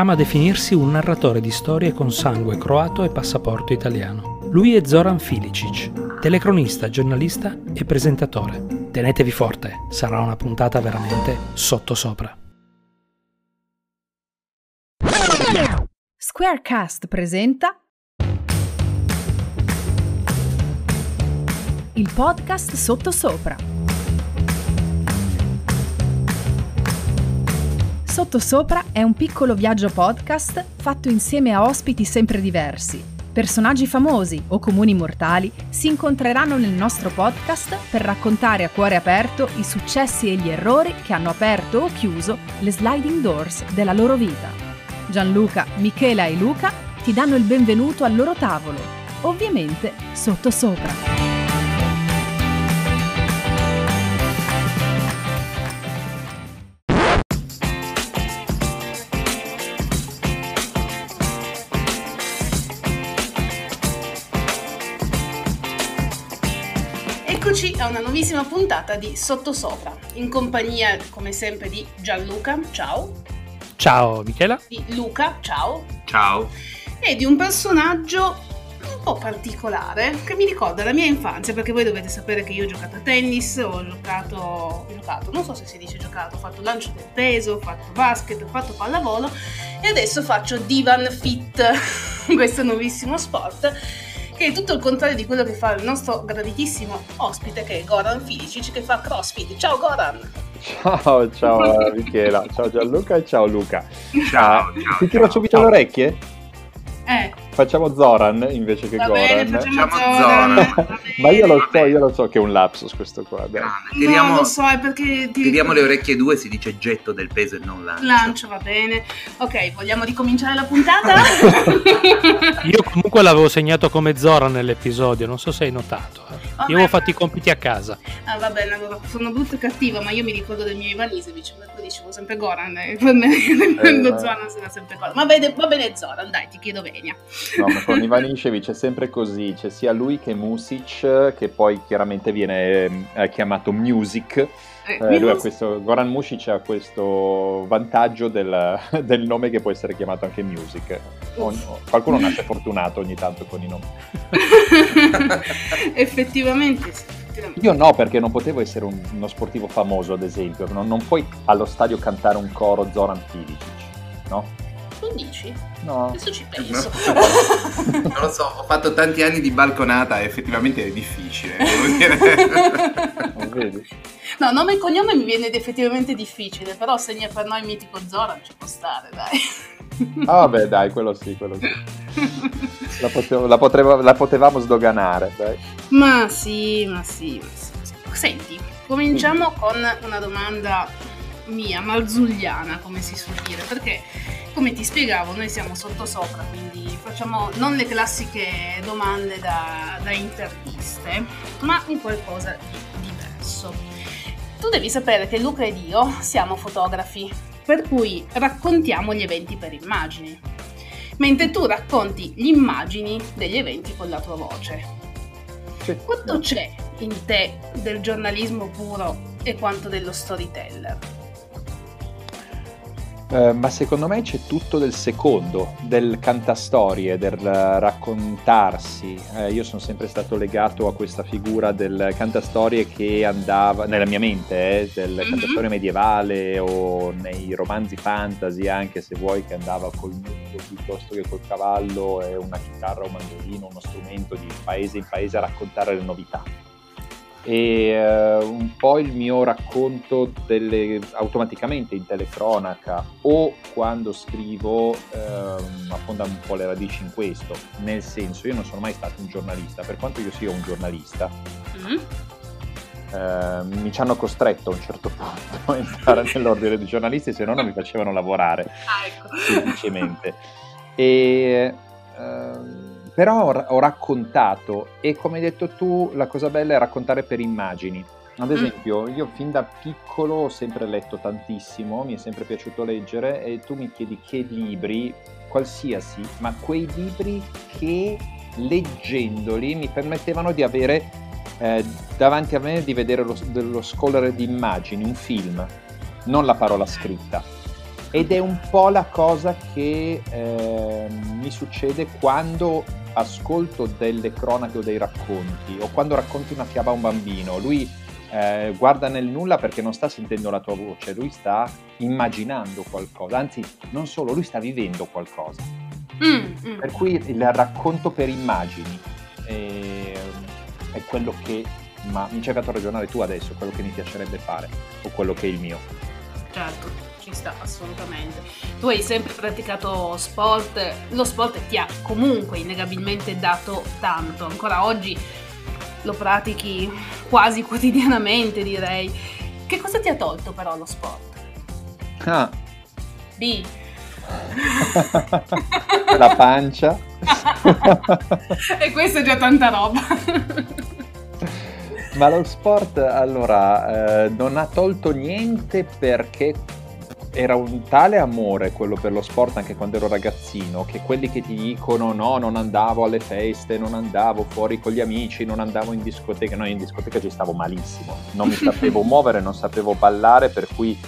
ama definirsi un narratore di storie con sangue croato e passaporto italiano. Lui è Zoran Filicic, telecronista, giornalista e presentatore. Tenetevi forte, sarà una puntata veramente sottosopra. Squarecast presenta il podcast Sottosopra. Sottosopra è un piccolo viaggio podcast fatto insieme a ospiti sempre diversi. Personaggi famosi o comuni mortali si incontreranno nel nostro podcast per raccontare a cuore aperto i successi e gli errori che hanno aperto o chiuso le sliding doors della loro vita. Gianluca, Michela e Luca ti danno il benvenuto al loro tavolo, ovviamente sottosopra. Una nuovissima puntata di Sottosopra, in compagnia come sempre di Gianluca, ciao, Ciao Michela. di Luca, ciao, Ciao. e di un personaggio un po' particolare che mi ricorda la mia infanzia, perché voi dovete sapere che io ho giocato a tennis, ho giocato, ho giocato, non so se si dice giocato, ho fatto lancio del peso, ho fatto basket, ho fatto pallavolo e adesso faccio divan fit, questo nuovissimo sport che è tutto il contrario di quello che fa il nostro graditissimo ospite che è Goran Filicic che fa crossfit. Ciao Goran! Ciao, ciao Michela, ciao Gianluca e ciao Luca. Ciao, ciao. Ti tiro ciao. subito Ciao. le orecchie? Eh, Facciamo Zoran invece che va Goran. bene, facciamo Facciamo Zoran. Zoran. va Ma io lo so, io lo so che è un lapsus questo qua. dai. Grande. No, Tiriamo, lo so, è perché ti... tiriamo le orecchie due, si dice getto del peso e non lancio. Lancio, va bene. Ok, vogliamo ricominciare la puntata? Io comunque l'avevo segnato come Zora nell'episodio, non so se hai notato. eh. Vabbè, Io avevo fatto i compiti a casa. Ah, va bene, allora sono brutta e cattiva, ma io mi ricordo del mio Ivanisevic, per cui dicevo sempre Goran, e me lo ma- Zoran sarà sempre Goran. Ma bene, va bene Zoran, dai, ti chiedo venia. No, ma con Ivanišević è sempre così, c'è sia lui che Music, che poi chiaramente viene ehm, chiamato Music. Eh, lui ha questo, Goran Music ha questo vantaggio del, del nome che può essere chiamato anche Music. Ogni- qualcuno nasce fortunato ogni tanto con i nomi. effettivamente sì. Io no, perché non potevo essere un- uno sportivo famoso, ad esempio. Non, non puoi allo stadio cantare un coro Zoran Filicic, no? Dici? No. Adesso ci penso. Non lo so, ho fatto tanti anni di balconata e effettivamente è difficile, devo dire. Non vedi? no, nome e cognome mi viene effettivamente difficile, però segna per noi mitico Zoran ci può stare, dai. Ah, vabbè, dai, quello sì, quello sì. La, potevo- la potreva- la potevamo sdoganare, dai. ma sì, ma sì, ma sì. ma sì. Senti, cominciamo con una domanda mia, marzulliana, come si suol dire, perché come ti spiegavo, noi siamo sotto sopra, quindi facciamo non le classiche domande da, da interviste, ma un qualcosa di diverso. Tu devi sapere che Luca ed io siamo fotografi, per cui raccontiamo gli eventi per immagini, mentre tu racconti gli immagini degli eventi con la tua voce. Sì. Quanto c'è in te del giornalismo puro e quanto dello storyteller? Eh, ma secondo me c'è tutto del secondo, del cantastorie, del raccontarsi. Eh, io sono sempre stato legato a questa figura del cantastorie che andava, nella mia mente, eh, del Mhm. cantastorie medievale o nei romanzi fantasy anche se vuoi, che andava col muso piuttosto che col cavallo e una chitarra o un mandolino, uno strumento di paese in paese a raccontare le novità e eh, un po' il mio racconto delle, automaticamente in telecronaca o quando scrivo ehm, affonda un po' le radici in questo, nel senso io non sono mai stato un giornalista, per quanto io sia un giornalista, Mm? eh, mi ci hanno costretto a un certo punto a entrare nell'ordine dei giornalisti, se no non mi facevano lavorare Ah, ecco. semplicemente. E, ehm, però ho, ho raccontato e come hai detto tu la cosa bella è raccontare per immagini. Ad Mm. esempio, io fin da piccolo ho sempre letto tantissimo, mi è sempre piaciuto leggere e tu mi chiedi che libri, qualsiasi, ma quei libri che leggendoli mi permettevano di avere eh, davanti a me di vedere lo, dello scolare di immagini, un film, non la parola scritta. ed è un po' la cosa che eh, mi succede quando ascolto delle cronache o dei racconti o quando racconti una fiaba a un bambino. Lui eh, guarda nel nulla perché non sta sentendo la tua voce, lui sta immaginando qualcosa, anzi non solo, lui sta vivendo qualcosa. Mm, mm. Per cui il racconto per immagini è, è quello che, ma mi ci hai fatto ragionare tu adesso, quello che mi piacerebbe fare o quello che è il mio. Certo, ci sta assolutamente. Tu hai sempre praticato sport, lo sport ti ha comunque innegabilmente dato tanto, ancora oggi lo pratichi quasi quotidianamente direi. Che cosa ti ha tolto però lo sport? Ah. B. La pancia. e questa è già tanta roba. Ma lo sport allora eh, non ha tolto niente perché era un tale amore quello per lo sport anche quando ero ragazzino che quelli che ti dicono no non andavo alle feste, non andavo fuori con gli amici, non andavo in discoteca, no in discoteca ci stavo malissimo, non mi sapevo muovere, non sapevo ballare per cui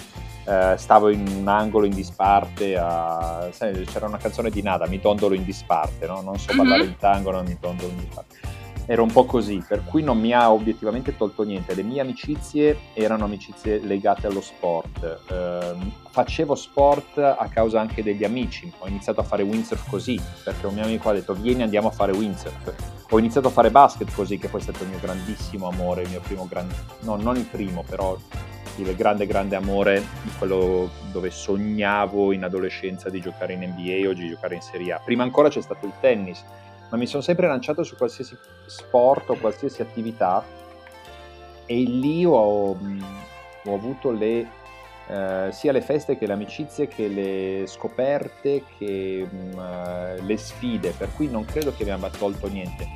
eh, stavo in un angolo in disparte, a... Sai, c'era una canzone di Nada, mi dondolo in disparte, no? non so ballare mm-hmm. il tango, non mi dondolo in disparte era un po' così, per cui non mi ha obiettivamente tolto niente. Le mie amicizie erano amicizie legate allo sport. Eh, facevo sport a causa anche degli amici. Ho iniziato a fare windsurf così, perché un mio amico ha detto vieni andiamo a fare windsurf. Ho iniziato a fare basket così, che poi è stato il mio grandissimo amore, il mio primo grande... no, non il primo, però il grande grande amore, quello dove sognavo in adolescenza di giocare in NBA o di giocare in Serie A. Prima ancora c'è stato il tennis ma mi sono sempre lanciato su qualsiasi sport o qualsiasi attività e lì ho, ho avuto le, eh, sia le feste che le amicizie che le scoperte che mh, le sfide, per cui non credo che mi abbia tolto niente.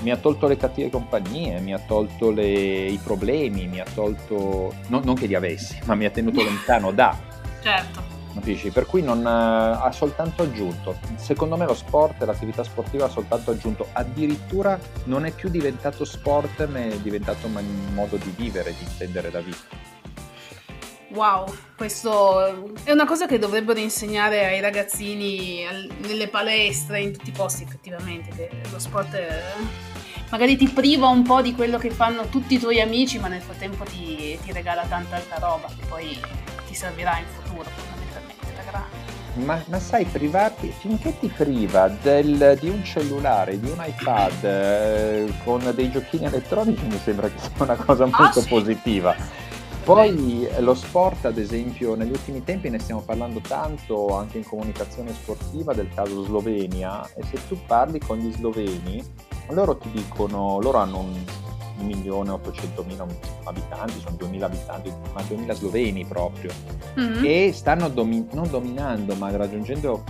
Mi ha tolto le cattive compagnie, mi ha tolto le, i problemi, mi ha tolto, no, non che li avessi, ma mi ha tenuto lontano da. Certo Capisci? Per cui non, uh, ha soltanto aggiunto. Secondo me lo sport e l'attività sportiva ha soltanto aggiunto. Addirittura non è più diventato sport, ma è diventato un modo di vivere, di intendere la vita. Wow, questo è una cosa che dovrebbero insegnare ai ragazzini nelle palestre, in tutti i posti effettivamente, che lo sport è... magari ti priva un po' di quello che fanno tutti i tuoi amici, ma nel frattempo ti, ti regala tanta altra roba che poi ti servirà in futuro ma, ma, sai, privarti, finché ti priva del, di un cellulare, di un iPad eh, con dei giochini elettronici, mi sembra che sia una cosa molto ah, sì. positiva. Poi lo sport, ad esempio, negli ultimi tempi ne stiamo parlando tanto anche in comunicazione sportiva del caso Slovenia e se tu parli con gli sloveni, loro ti dicono, loro hanno un 1.800.000 abitanti, sono 2.000 abitanti, ma 2.000 sloveni proprio, mm-hmm. e stanno domi- non dominando ma raggiungendo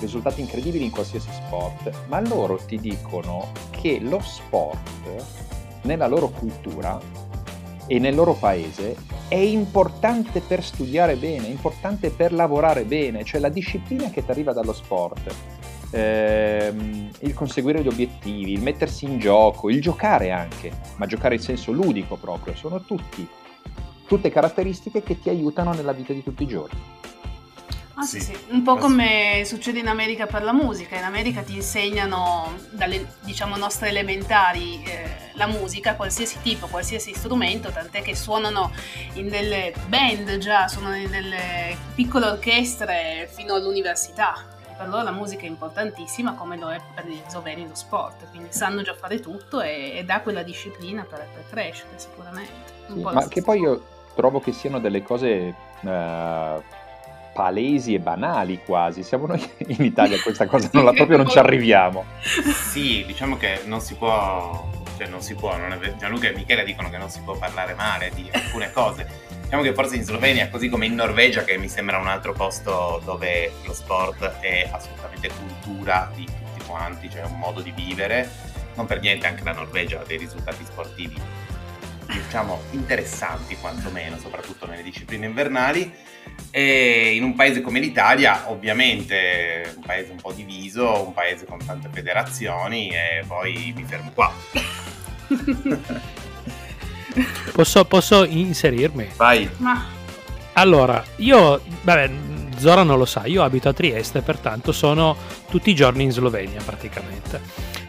risultati incredibili in qualsiasi sport, ma loro ti dicono che lo sport nella loro cultura e nel loro paese è importante per studiare bene, è importante per lavorare bene, cioè la disciplina che ti arriva dallo sport ehm, il conseguire gli obiettivi, il mettersi in gioco, il giocare anche, ma giocare in senso ludico proprio, sono tutti, tutte caratteristiche che ti aiutano nella vita di tutti i giorni. Ah, sì, sì. Un po' come succede in America per la musica. In America ti insegnano dalle diciamo nostre elementari eh, la musica, qualsiasi tipo, qualsiasi strumento, tant'è che suonano in delle band già, suonano in delle piccole orchestre fino all'università per loro la musica è importantissima come lo è per gli sloveni lo sport, quindi sanno già fare tutto e, e dà quella disciplina per, per crescere sicuramente. Sì, ma che poi io trovo che siano delle cose uh, palesi e banali quasi, siamo noi in Italia questa cosa non la, proprio non ci arriviamo. Sì, diciamo che non si può, cioè non si può, non è, Gianluca e Michele dicono che non si può parlare male di alcune cose. Diciamo che forse in Slovenia, così come in Norvegia, che mi sembra un altro posto dove lo sport è assolutamente cultura di tutti quanti, cioè un modo di vivere, non per niente anche la Norvegia ha dei risultati sportivi diciamo interessanti quantomeno, soprattutto nelle discipline invernali. E in un paese come l'Italia, ovviamente un paese un po' diviso, un paese con tante federazioni e poi mi fermo qua. Posso, posso inserirmi? Vai. Ma... Allora, io, vabbè, Zora non lo sa, io abito a Trieste, pertanto sono tutti i giorni in Slovenia praticamente.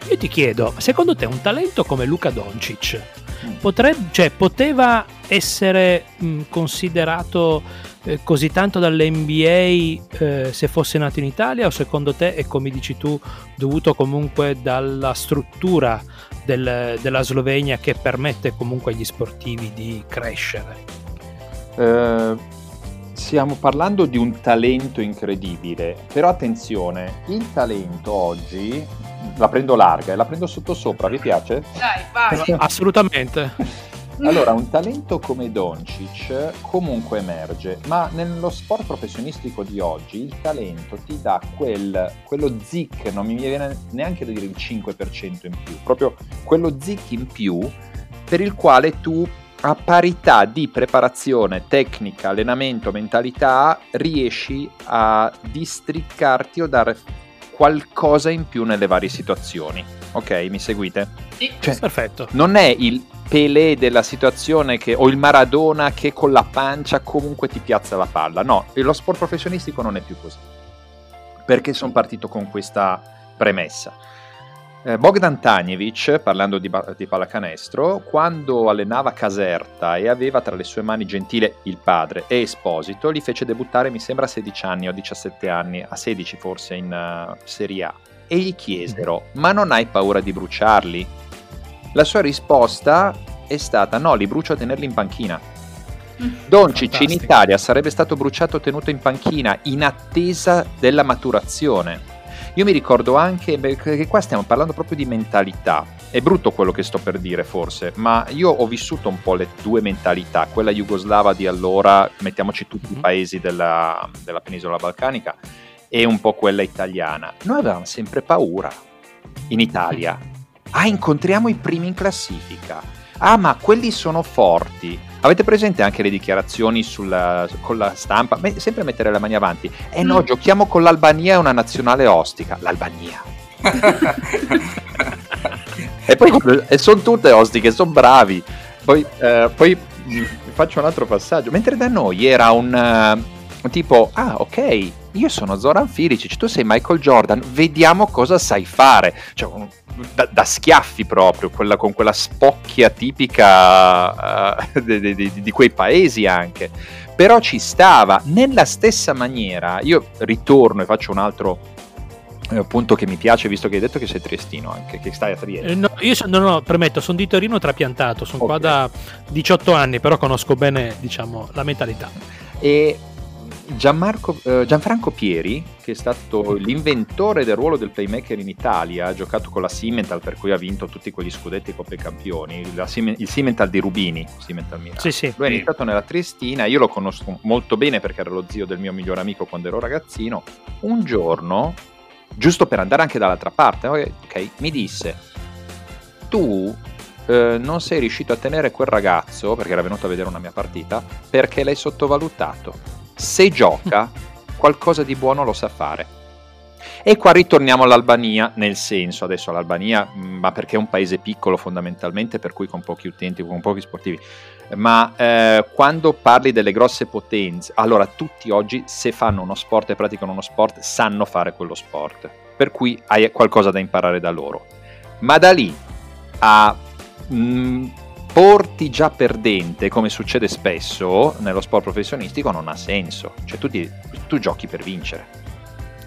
Io ti chiedo, secondo te un talento come Luca Doncic. Potrebbe, cioè, poteva essere mh, considerato eh, così tanto dall'NBA eh, se fosse nato in Italia o secondo te è come dici tu dovuto comunque dalla struttura del, della Slovenia che permette comunque agli sportivi di crescere? Eh, stiamo parlando di un talento incredibile, però attenzione, il talento oggi la prendo larga e la prendo sotto sopra, vi piace? Dai, vai! Assolutamente! Allora, un talento come Doncic comunque emerge, ma nello sport professionistico di oggi il talento ti dà quel, quello zic, non mi viene neanche da dire il 5% in più, proprio quello zic in più per il quale tu a parità di preparazione, tecnica, allenamento, mentalità, riesci a districcarti o dare qualcosa in più nelle varie situazioni. Ok, mi seguite? Sì, cioè, perfetto. Non è il Pelé della situazione che, o il Maradona che con la pancia comunque ti piazza la palla. No, lo sport professionistico non è più così. Perché sono partito con questa premessa. Eh, Bogdan Tanjevic, parlando di, di, pallacanestro, quando allenava Caserta e aveva tra le sue mani Gentile il padre e Esposito, li fece debuttare mi sembra a 16 anni o 17 anni, a 16 forse in uh, Serie A. E gli chiesero, ma non hai paura di bruciarli? La sua risposta è stata, no, li brucio a tenerli in panchina. Mm. Doncic in Italia sarebbe stato bruciato tenuto in panchina in attesa della maturazione io mi ricordo anche, perché qua stiamo parlando proprio di mentalità. È brutto quello che sto per dire forse, ma io ho vissuto un po' le due mentalità, quella jugoslava di allora, mettiamoci tutti i mhm. paesi della, della penisola balcanica, e un po' quella italiana. Noi avevamo sempre paura in Italia. Ah, incontriamo i primi in classifica. Ah, ma quelli sono forti. Avete presente anche le dichiarazioni sulla, con la stampa? Beh, sempre mettere le mani avanti. Eh no, mm. giochiamo con l'Albania, è una nazionale ostica. L'Albania. e poi e sono tutte ostiche, sono bravi. Poi, eh, poi, faccio un altro passaggio. Mentre da noi era un uh, tipo, ah ok, io sono Zoran Filicic, tu sei Michael Jordan, vediamo cosa sai fare. Cioè, da, da, schiaffi proprio, quella, con quella spocchia tipica uh, di, di, di, quei paesi anche. Però ci stava nella stessa maniera. Io ritorno e faccio un altro eh, punto che mi piace, visto che hai detto che sei triestino anche, che stai a Trieste. Eh, no, io no, no, premetto, sono di Torino trapiantato, sono okay. qua da 18 anni, però conosco bene, diciamo, la mentalità. E eh, Gianfranco Pieri, che è stato l'inventore del ruolo del playmaker in Italia, ha giocato con la Simmental per cui ha vinto tutti quegli scudetti Coppe Campioni, Sim- il Simmental di Rubini, Simmental Milano. Sì, sì. Lui è iniziato nella Triestina, io lo conosco molto bene perché era lo zio del mio migliore amico quando ero ragazzino. Un giorno, giusto per andare anche dall'altra parte, ok, mi disse, tu eh, non sei riuscito a tenere quel ragazzo, perché era venuto a vedere una mia partita, perché l'hai sottovalutato se gioca, qualcosa di buono lo sa fare. E qua ritorniamo all'Albania, nel senso, adesso l'Albania, mm, ma perché è un paese piccolo fondamentalmente, per cui con pochi utenti, con pochi sportivi, ma eh, quando parli delle grosse potenze, allora tutti oggi se fanno uno sport e praticano uno sport sanno fare quello sport, per cui hai qualcosa da imparare da loro. Ma da lì a... Mh, mm, porti già perdente, come succede spesso nello sport professionistico, non ha senso. Cioè tu, ti, tu giochi per vincere.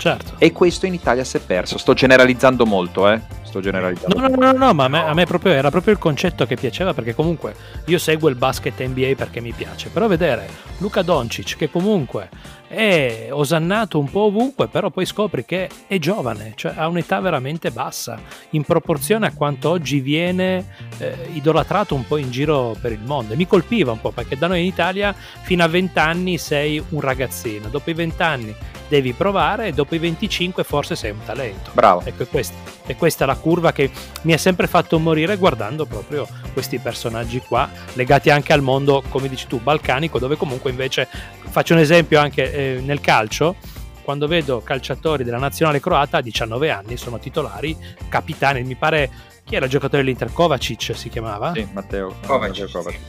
Certo. E questo in Italia si è perso. Sto generalizzando molto, eh. Sto generalizzando. No, no, no, no, ma a me, a me proprio, era proprio il concetto che piaceva perché comunque io seguo il basket NBA perché mi piace. Però vedere Luca Doncic che comunque è osannato un po' ovunque, però poi scopri che è giovane, cioè ha un'età veramente bassa, in proporzione a quanto oggi viene eh, idolatrato un po' in giro per il mondo. E mi colpiva un po' perché da noi in Italia fino a 20 anni sei un ragazzino, dopo i 20 anni devi provare e dopo i 25 forse sei un talento. Bravo. Ecco, è questa, è questa la curva che mi ha sempre fatto morire guardando proprio questi personaggi qua, legati anche al mondo, come dici tu, balcanico, dove comunque invece, faccio un esempio anche eh, nel calcio, quando vedo calciatori della nazionale croata a 19 anni, sono titolari, capitani, mi pare chi era il giocatore dell'Inter Kovacic si chiamava? Sì, Matteo Kovacic. Kovacic.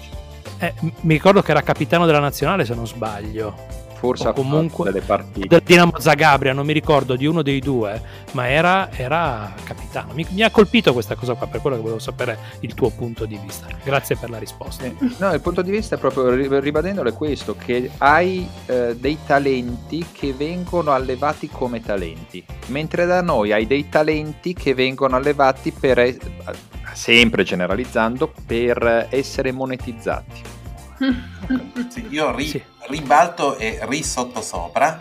Eh, mi ricordo che era capitano della nazionale se non sbaglio forse o comunque delle partite. Del Dinamo Zagabria, non mi ricordo di uno dei due, ma era, era capitano. Mi, mi, ha colpito questa cosa qua, per quello che volevo sapere il tuo punto di vista. Grazie per la risposta. Eh, no, il punto di vista è proprio ribadendolo è questo, che hai eh, dei talenti che vengono allevati come talenti, mentre da noi hai dei talenti che vengono allevati per, sempre generalizzando, per essere monetizzati. Sì, io ri, sì. ribalto e risottosopra.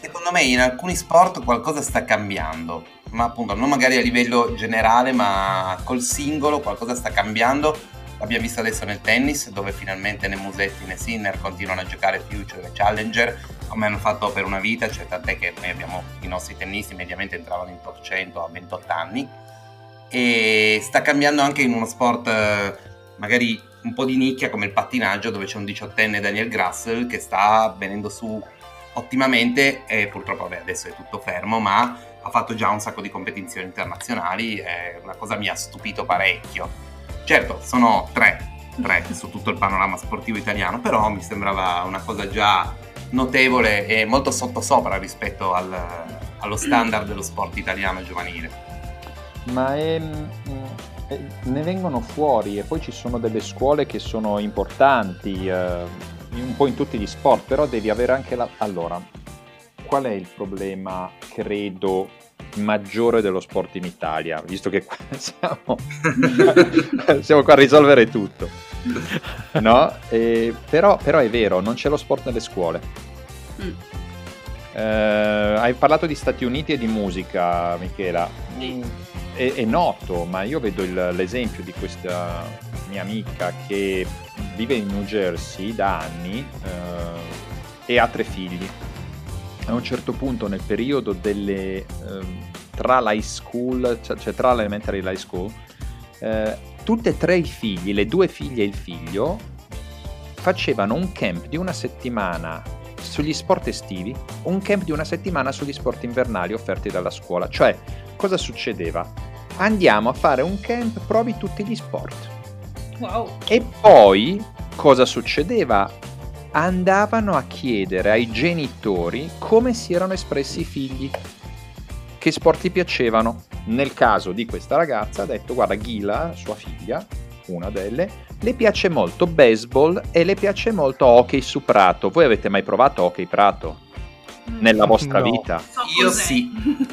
Secondo me in alcuni sport qualcosa sta cambiando, ma appunto non magari a livello generale, ma col singolo qualcosa sta cambiando. L'abbiamo visto adesso nel tennis, dove finalmente né Musetti né Sinner continuano a giocare Future e Challenger, come hanno fatto per una vita, cioè tant'è che noi abbiamo i nostri tennisti mediamente entravano in top 100 a 28 anni. E sta cambiando anche in uno sport eh, magari un po' di nicchia come il pattinaggio dove c'è un diciottenne Daniel Grassel che sta venendo su ottimamente e purtroppo vabbè, adesso è tutto fermo ma ha fatto già un sacco di competizioni internazionali e una cosa mi ha stupito parecchio. Certo sono tre, tre su tutto il panorama sportivo italiano però mi sembrava una cosa già notevole e molto sottosopra rispetto al, allo standard dello sport italiano giovanile. Ma è ne vengono fuori e poi ci sono delle scuole che sono importanti eh, un po' in tutti gli sport, però devi avere anche la... Allora, qual è il problema, credo, maggiore dello sport in Italia? Visto che qua siamo, siamo qua a risolvere tutto. No? E, però, però, è vero, non c'è lo sport nelle scuole. Mm. Eh, hai parlato di Stati Uniti e di musica, Michela. Mm è, è noto, ma io vedo il, l'esempio di questa mia amica che vive in New Jersey da anni eh, e ha tre figli. A un certo punto nel periodo delle, eh, tra l'high school, cioè, cioè tra l'elementary e l'high school, eh, tutte e tre i figli, le due figlie e il figlio, facevano un camp di una settimana sugli sport estivi, un camp di una settimana sugli sport invernali offerti dalla scuola. Cioè, cosa succedeva? andiamo a fare un camp, provi tutti gli sport. Wow. E poi cosa succedeva? Andavano a chiedere ai genitori come si erano espressi i figli, che sport ti piacevano. Nel caso di questa ragazza ha detto guarda Ghila, sua figlia, una delle, le piace molto baseball e le piace molto hockey su prato. Voi avete mai provato hockey prato? Nella vostra no. vita? So io sì,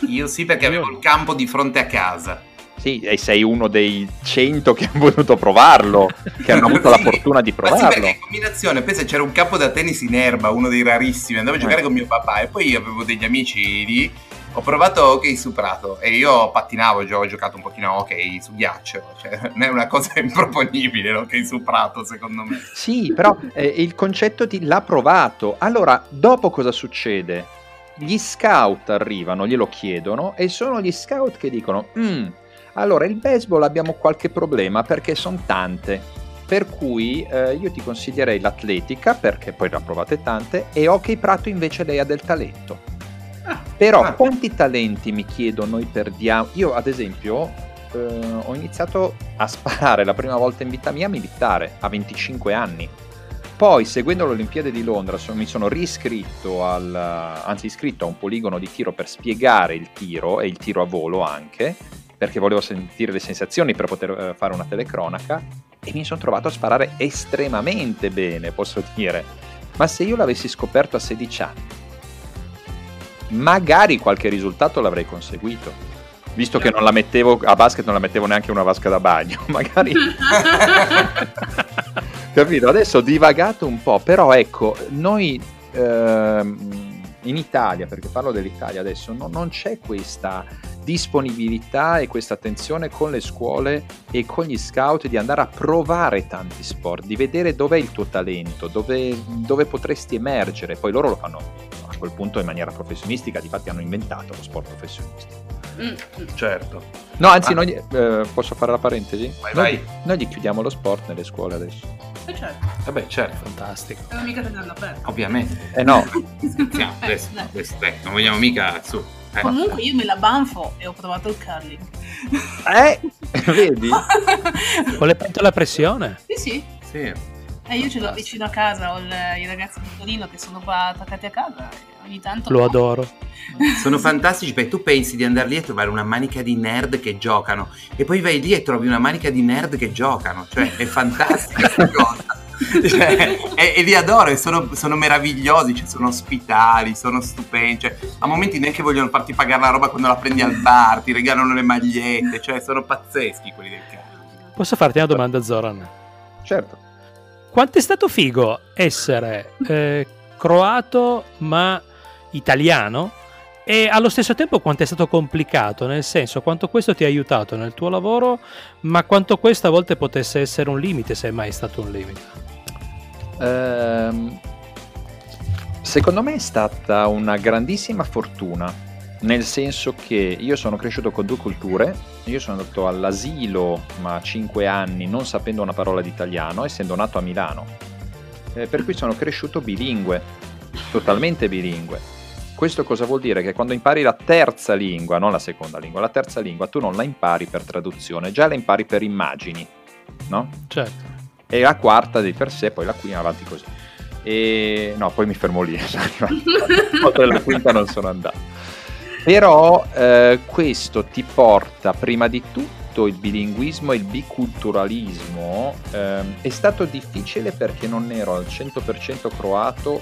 io sì perché avevo il campo di fronte a casa. Sì, e sei uno dei cento che hanno voluto provarlo, che hanno avuto sì, la fortuna di provarlo. Ma sì, perché in combinazione, pensa c'era un campo da tennis in erba, uno dei rarissimi, andavo a giocare eh. con mio papà e poi avevo degli amici lì ho provato hockey su prato e io pattinavo, ho giocato un pochino a hockey su ghiaccio, cioè non è una cosa improponibile l'hockey su prato secondo me. Sì, però eh, il concetto di l'ha provato, allora dopo cosa succede? Gli scout arrivano, glielo chiedono e sono gli scout che dicono mm, allora, il baseball abbiamo qualche problema perché sono tante. Per cui eh, io ti consiglierei l'atletica, perché poi ne provate tante, e hockey prato invece lei ha del talento. Però ah. quanti talenti mi chiedo noi perdiamo? Io ad esempio eh, ho iniziato a sparare la prima volta in vita mia militare a 25 anni. Poi, seguendo le Olimpiadi di Londra, so, mi sono riscritto al, anzi iscritto a un poligono di tiro per spiegare il tiro e il tiro a volo anche perché volevo sentire le sensazioni per poter uh, fare una telecronaca e mi sono trovato a sparare estremamente bene, posso dire. Ma se io l'avessi scoperto a 16 anni, magari qualche risultato l'avrei conseguito. Visto che non la mettevo a basket, non la mettevo neanche una vasca da bagno, magari. Capito? Adesso ho divagato un po', però ecco, noi ehm, in Italia, perché parlo dell'Italia adesso, no, non c'è questa disponibilità e questa attenzione con le scuole e con gli scout di andare a provare tanti sport, di vedere dov'è il tuo talento, dove, dove potresti emergere. Poi loro lo fanno a quel punto in maniera professionistica, difatti hanno inventato lo sport professionistico. Mm. Certo. No, anzi, ah. noi, eh, posso fare la parentesi? Vai, noi, vai. noi gli chiudiamo lo sport nelle scuole adesso. Eh certo. Vabbè, eh certo. Fantastico. Non mica tenendo aperto. Ovviamente. Eh no. no adesso, adesso, eh, non vogliamo mica su. Eh. Comunque io me la banfo e ho provato il curling. Eh, vedi? Con le pentole a pressione? Sì, sì. Sì. Eh, io ce l'ho vicino a casa, ho il- i ragazzi di Torino che sono qua attaccati a casa ogni tanto... Lo adoro. Sono fantastici perché tu pensi di andare lì e trovare una manica di nerd che giocano e poi vai lì e trovi una manica di nerd che giocano, cioè è fantastica questa cosa. Cioè, e, e li adoro e sono, sono meravigliosi, cioè, sono ospitali, sono stupendi, cioè, a momenti neanche vogliono farti pagare la roba quando la prendi al bar, ti regalano le magliette, cioè sono pazzeschi quelli del cazzo. Posso farti una domanda, Zoran? Certo. Quanto è stato figo essere eh, croato ma italiano e allo stesso tempo quanto è stato complicato, nel senso quanto questo ti ha aiutato nel tuo lavoro, ma quanto questo a volte potesse essere un limite, se è mai stato un limite. Ehm, secondo me è stata una grandissima fortuna, nel senso che io sono cresciuto con due culture, io sono andato all'asilo ma a 5 anni non sapendo una parola di italiano, essendo nato a Milano, Eh, per cui sono cresciuto bilingue, totalmente bilingue. Questo cosa vuol dire? Che quando impari la terza lingua, non la seconda lingua, la terza lingua, tu non la impari per traduzione, già la impari per immagini, no? Certo. e la quarta di per sé, poi la quinta avanti così. E no, poi mi fermo lì, oltre la quinta non sono andato. Però eh, questo ti porta prima di tutto il bilinguismo e il biculturalismo. ehm, è stato difficile perché non ero al 100% croato,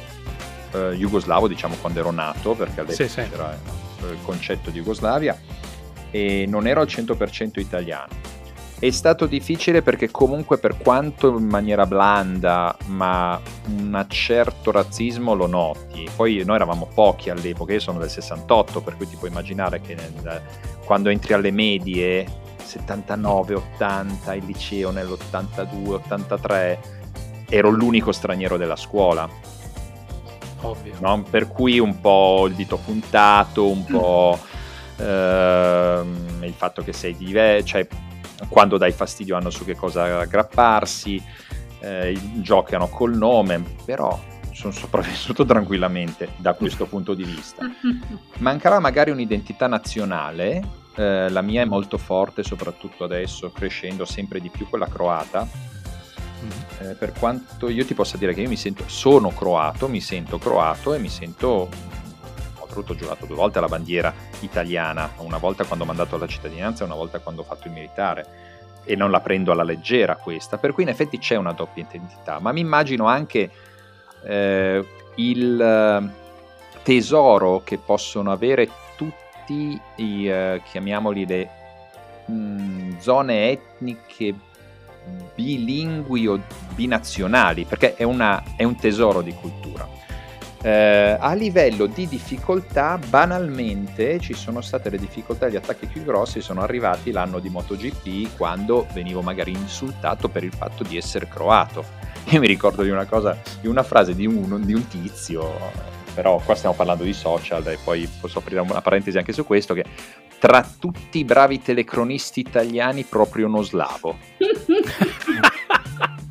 eh, jugoslavo, diciamo quando ero nato, perché all'epoca Sì, sì. c'era eh, il concetto di Jugoslavia, e non ero al 100% italiano. È stato difficile perché comunque per quanto in maniera blanda, ma un certo razzismo lo noti. Poi noi eravamo pochi all'epoca, io sono del 68, per cui ti puoi immaginare che nel- quando entri alle medie, 79, 80, il liceo nell'82, 83, ero l'unico straniero della scuola Ovvio. no? per cui un po' il dito puntato, un po' ehm, il fatto che sei diverso, cioè quando dai fastidio hanno su che cosa aggrapparsi, eh, giocano col nome, però sono sopravvissuto tranquillamente da questo punto di vista. Mancava magari un'identità nazionale, eh, la mia è molto forte, soprattutto adesso, crescendo sempre di più quella croata, Mm. eh, per quanto io ti possa dire che io mi sento, sono croato, mi sento croato e mi sento, oltretutto ho giurato due volte alla bandiera italiana, una volta quando ho mandato la cittadinanza e una volta quando ho fatto il militare. E non la prendo alla leggera questa, per cui in effetti c'è una doppia identità, ma mi immagino anche eh, il eh, tesoro che possono avere tutti i, eh, chiamiamoli le mh, zone etniche bilingui o binazionali, perché è, una- è un tesoro di cultura. Eh, a livello di difficoltà, banalmente ci sono state le difficoltà, gli attacchi più grossi sono arrivati l'anno di MotoGP quando venivo magari insultato per il fatto di essere croato. Io mi ricordo di una cosa, di una frase di un, di un tizio, però qua stiamo parlando di social e poi posso aprire una parentesi anche su questo, che tra tutti i bravi telecronisti italiani proprio uno slavo.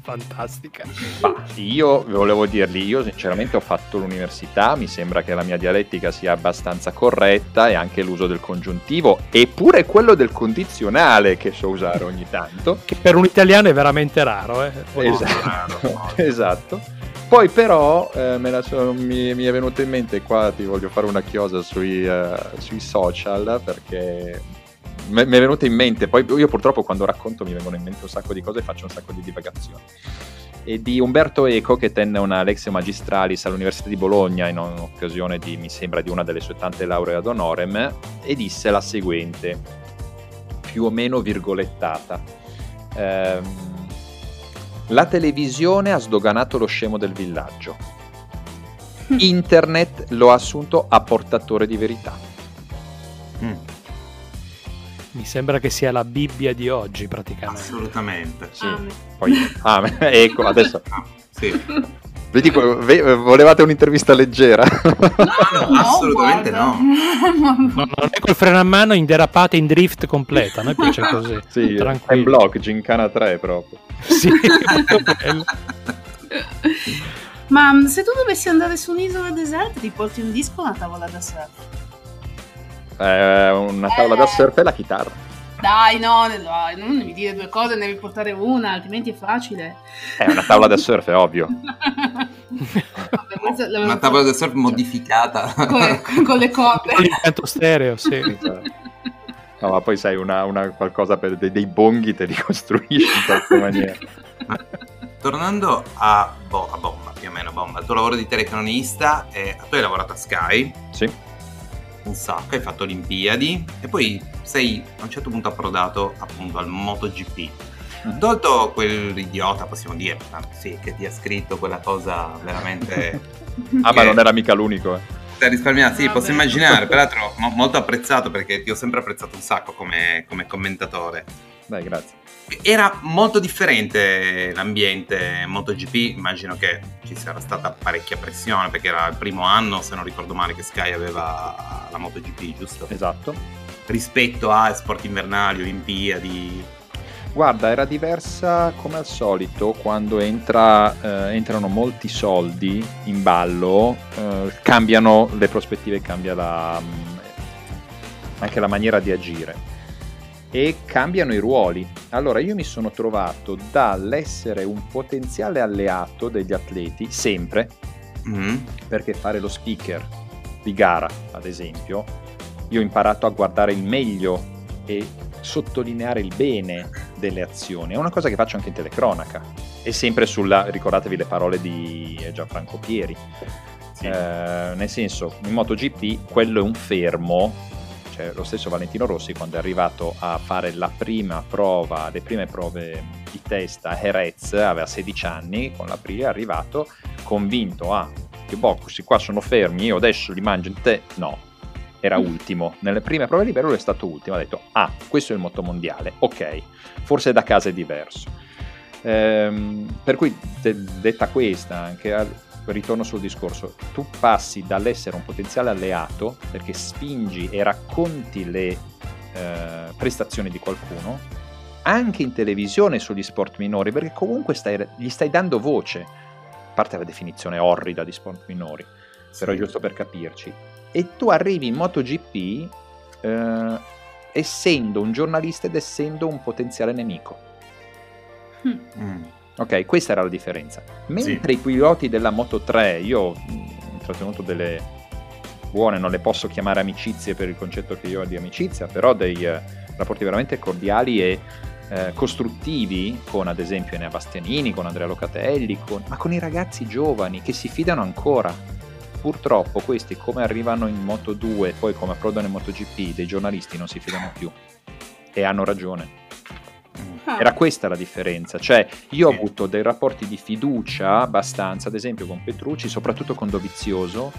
Fantastica. Ma io volevo dirgli, io sinceramente ho fatto l'università, mi sembra che la mia dialettica sia abbastanza corretta e anche l'uso del congiuntivo, eppure quello del condizionale che so usare ogni tanto. Che per un italiano è veramente raro, eh. Voglio dire. Esatto, esatto. Poi però eh, me la so- mi, mi è venuto in mente, qua ti voglio fare una chiosa sui, eh, sui social perché mi è venuto in mente, poi io purtroppo quando racconto mi vengono in mente un sacco di cose e faccio un sacco di divagazioni. E di Umberto Eco che tenne una Lexio Magistralis all'Università di Bologna in occasione di, mi sembra, di una delle sue tante lauree ad honorem e disse la seguente, più o meno virgolettata. Ehm, la televisione ha sdoganato lo scemo del villaggio. Internet lo ha assunto a portatore di verità. Mm, Mi sembra che sia la Bibbia di oggi, praticamente. assolutamente. Sì. Amen. Poi, ah, ecco, adesso Ah, sì. vedi, ve- volevate un'intervista leggera? no, assolutamente no. No, non è col freno a mano in derapata in drift completa, a me piace così. sì, tranquillo. block, Gincana 3 proprio. Sì. Ma mm, se tu dovessi andare su un'isola deserta ti porti un disco o una tavola da surf? Eh, una tavola da surf e la chitarra. Dai, no, dai, non mi dire due cose, ne devi portare una, altrimenti è facile. È una tavola da surf, è ovvio. Una tavola da surf modificata. con, con le corde. L'impianto stereo, sì. No, ma poi sai, una, una qualcosa per dei, dei bonghi te li costruisci in qualche maniera. Tornando a, Bo- a Bomba, più o meno Bomba, il tuo lavoro di telecronista, eh, tu hai lavorato a Sky Sì, un sacco, hai fatto Olimpiadi e poi sei a un certo punto approdato appunto al MotoGP. Mhm. Tolto quell'idiota, possiamo dire, sì, che ti ha scritto quella cosa veramente Ah, ma non era mica l'unico, eh. risparmiare, sì, Vabbè. posso immaginare, peraltro mo- molto apprezzato perché ti ho sempre apprezzato un sacco come, come commentatore. Dai, grazie. Era molto differente l'ambiente MotoGP, immagino che ci sarà stata parecchia pressione perché era il primo anno, se non ricordo male, che Sky aveva la MotoGP, giusto? Esatto. Rispetto a sport invernali, Olimpiadi. Guarda, era diversa come al solito quando entra, eh, entrano molti soldi in ballo, eh, cambiano le prospettive, cambia la, mm, anche la maniera di agire e cambiano i ruoli. Allora io mi sono trovato dall'essere un potenziale alleato degli atleti, sempre, Mm. perché fare lo speaker di gara, ad esempio, io ho imparato a guardare il meglio e sottolineare il bene delle azioni. È una cosa che faccio anche in telecronaca. E sempre sulla, ricordatevi le parole di Gianfranco Pieri. Sì. Eh, nel senso, in MotoGP quello è un fermo. Cioè, lo stesso Valentino Rossi, quando è arrivato a fare la prima prova, le prime prove di testa a Jerez, aveva 16 anni, con la Aprilia è arrivato convinto a che boh, questi qua sono fermi, io adesso li mangio in te. No, era ultimo. Nelle prime prove libere lui è stato ultimo. Ha detto, ah, questo è il motomondiale, ok, forse da casa è diverso. Ehm, per cui, de- detta questa, anche al- ritorno sul discorso, tu passi dall'essere un potenziale alleato, perché spingi e racconti le eh, prestazioni di qualcuno, anche in televisione sugli sport minori, perché comunque stai- gli stai dando voce, a parte la definizione orrida di sport minori, però è giusto per capirci. E tu arrivi in MotoGP eh, essendo un giornalista ed essendo un potenziale nemico. Mm. Ok, questa era la differenza. Mentre i piloti della Moto 3, io ho intrattenuto delle buone, non le posso chiamare amicizie per il concetto che io ho di amicizia, però dei eh, rapporti veramente cordiali e eh, costruttivi con ad esempio Enea Bastianini, con Andrea Locatelli, con- ma con i ragazzi giovani che si fidano ancora. Purtroppo questi come arrivano in Moto 2 e poi come approdano in MotoGP, dei giornalisti non si fidano più. E hanno ragione. Ah, Era questa la differenza, cioè io ho avuto dei rapporti di fiducia abbastanza, ad esempio con Petrucci, soprattutto con Dovizioso,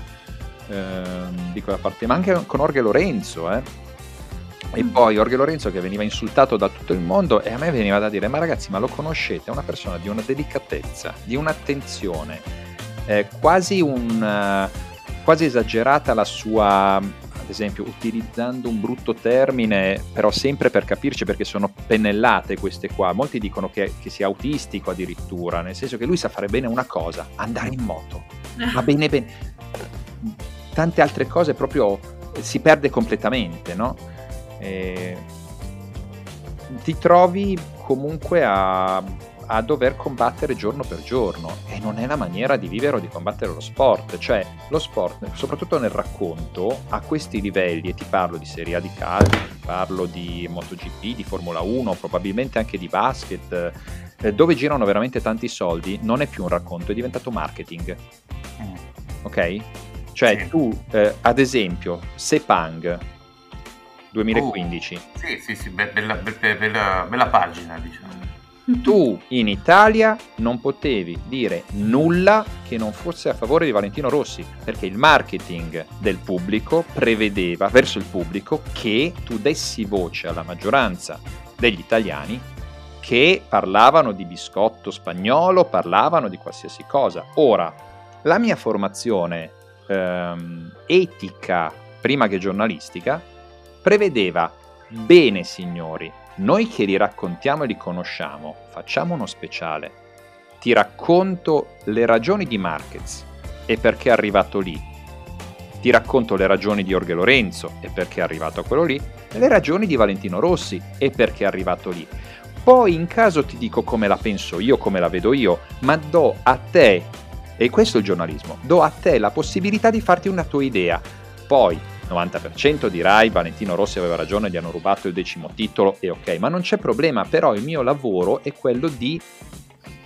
ehm, di quella parte, ma anche con Orge Lorenzo, eh. E Mm. poi Orge Lorenzo che veniva insultato da tutto il mondo e a me veniva da dire, ma ragazzi, ma lo conoscete? È una persona di una delicatezza, di un'attenzione, eh, quasi, un, quasi esagerata la sua, ad esempio, utilizzando un brutto termine, però sempre per capirci perché sono pennellate queste qua. Molti dicono che, che sia autistico addirittura, nel senso che lui sa fare bene una cosa, andare in moto. Va bene, bene. Tante altre cose proprio si perde completamente, no? E ti trovi comunque a, a dover combattere giorno per giorno e non è la maniera di vivere o di combattere lo sport, cioè lo sport, soprattutto nel racconto, a questi livelli, e ti parlo di Serie A di calcio, ti parlo di MotoGP, di Formula 1, probabilmente anche di basket, eh, dove girano veramente tanti soldi, non è più un racconto, è diventato marketing, Mm. ok? Cioè Sì. tu, eh, ad esempio, Sepang 2015, Sì, sì, sì, be- bella, be- be- bella- bella pagina, diciamo. Tu in Italia non potevi dire nulla che non fosse a favore di Valentino Rossi, perché il marketing del pubblico prevedeva verso il pubblico che tu dessi voce alla maggioranza degli italiani che parlavano di biscotto spagnolo, parlavano di qualsiasi cosa. Ora, la mia formazione ehm, etica, prima che giornalistica, prevedeva bene signori, noi che li raccontiamo e li conosciamo, facciamo uno speciale. Ti racconto le ragioni di Marquez e perché è arrivato lì. ti racconto le ragioni di Orge Lorenzo e perché è arrivato a quello lì, le ragioni di Valentino Rossi e perché è arrivato lì. Poi in caso ti dico come la penso io, come la vedo io, ma do a te, e questo è il giornalismo, do a te la possibilità di farti una tua idea. Poi 90% dirai Valentino Rossi aveva ragione, gli hanno rubato il decimo titolo e ok, ma non c'è problema, però il mio lavoro è quello di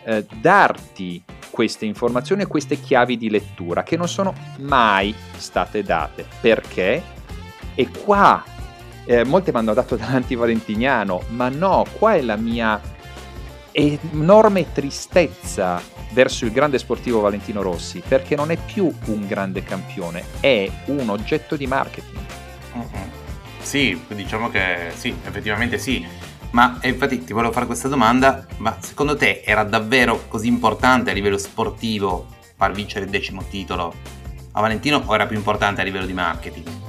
eh, darti queste informazioni e queste chiavi di lettura che non sono mai state date. Perché? E qua eh, molte mi hanno dato dall'antivalentiniano, ma no, qua è la mia enorme tristezza verso il grande sportivo Valentino Rossi, perché non è più un grande campione, è un oggetto di marketing. Uh-huh. Sì, diciamo che sì, effettivamente sì. Ma infatti ti volevo fare questa domanda, ma secondo te era davvero così importante a livello sportivo far vincere il decimo titolo a Valentino o era più importante a livello di marketing?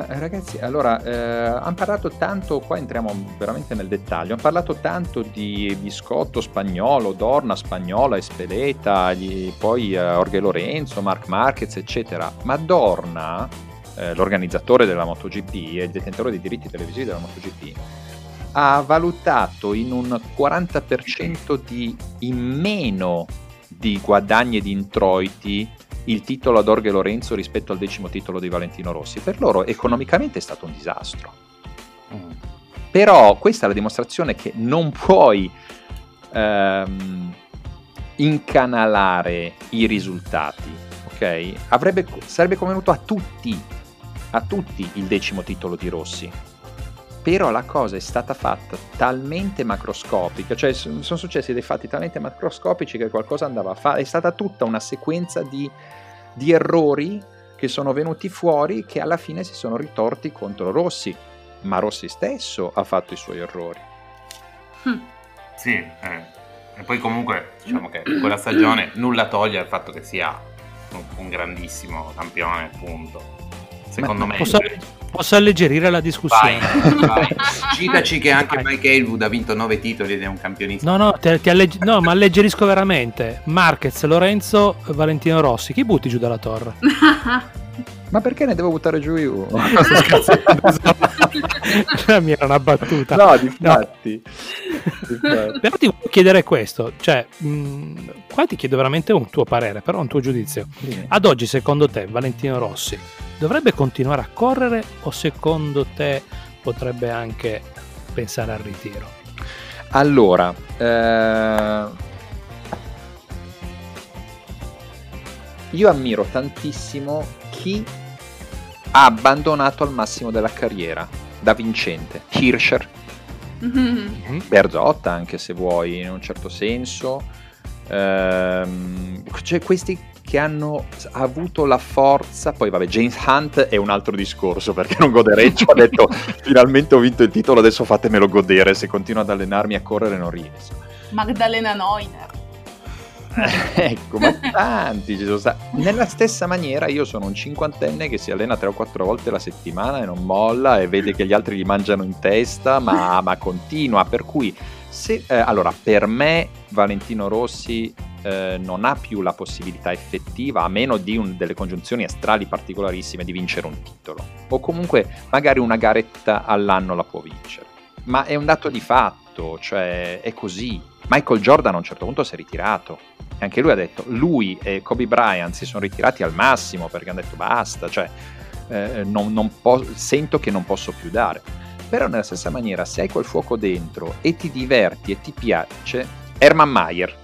Eh, ragazzi, allora, eh, hanno parlato tanto, qua entriamo veramente nel dettaglio, hanno parlato tanto di biscotto spagnolo, Dorna spagnola, Espeleta, gli, poi eh, Orge Lorenzo, Mark Marquez, eccetera, ma Dorna, eh, l'organizzatore della MotoGP e il detentore dei diritti televisivi della MotoGP, ha valutato in un 40% di, in meno di guadagni e di introiti il titolo ad Orge Lorenzo rispetto al decimo titolo di Valentino Rossi. Per loro economicamente è stato un disastro. Mm. Però questa è la dimostrazione che non puoi ehm, incanalare i risultati, ok? Avrebbe, sarebbe convenuto a tutti, a tutti il decimo titolo di Rossi. Però la cosa è stata fatta talmente macroscopica, cioè sono successi dei fatti talmente macroscopici che qualcosa andava a fare, è stata tutta una sequenza di di errori che sono venuti fuori che alla fine si sono ritorti contro Rossi, ma Rossi stesso ha fatto i suoi errori. Hm. Sì, eh. e poi comunque diciamo che quella stagione nulla toglie al fatto che sia un, un grandissimo campione, appunto. Secondo ma, me... Posso, posso, alleggerire la discussione? Vai, vai. Citaci che anche vai. Mike Aylwood ha vinto nove titoli ed è un campionista. No, no, ti, ti allegger- no, ma alleggerisco veramente. Marquez, Lorenzo, Valentino Rossi. Chi butti giù dalla torre? Ma perché ne devo buttare giù io? La mia era una battuta. No, difatti. No. Però ti voglio chiedere questo, cioè, mh, qua ti chiedo veramente un tuo parere, però un tuo giudizio. Sì. Ad oggi, secondo te, Valentino Rossi dovrebbe continuare a correre o secondo te potrebbe anche pensare al ritiro? Allora, eh... io ammiro tantissimo chi ha abbandonato al massimo della carriera da vincente. Hirscher, mm-hmm. Berzotta anche se vuoi in un certo senso. Ehm, cioè questi che hanno avuto la forza, poi vabbè James Hunt è un altro discorso perché non godereccio, ha detto finalmente ho vinto il titolo, adesso fatemelo godere, se continuo ad allenarmi a correre non riesco. Magdalena Neuner. ecco, ma tanti ci sono stati. Nella stessa maniera io sono un cinquantenne che si allena tre o quattro volte la settimana e non molla e vede che gli altri gli mangiano in testa, ma, ma continua. Per cui, se, eh, allora, per me Valentino Rossi eh, non ha più la possibilità effettiva, a meno di un, delle congiunzioni astrali particolarissime, di vincere un titolo. O comunque magari una garetta all'anno la può vincere. Ma è un dato di fatto, cioè è così. Michael Jordan a un certo punto si è ritirato. E anche lui ha detto, lui e Kobe Bryant si sono ritirati al massimo perché hanno detto basta, cioè eh, non, non po- sento che non posso più dare. Però nella stessa maniera, se hai quel fuoco dentro e ti diverti e ti piace, Herman Mayer,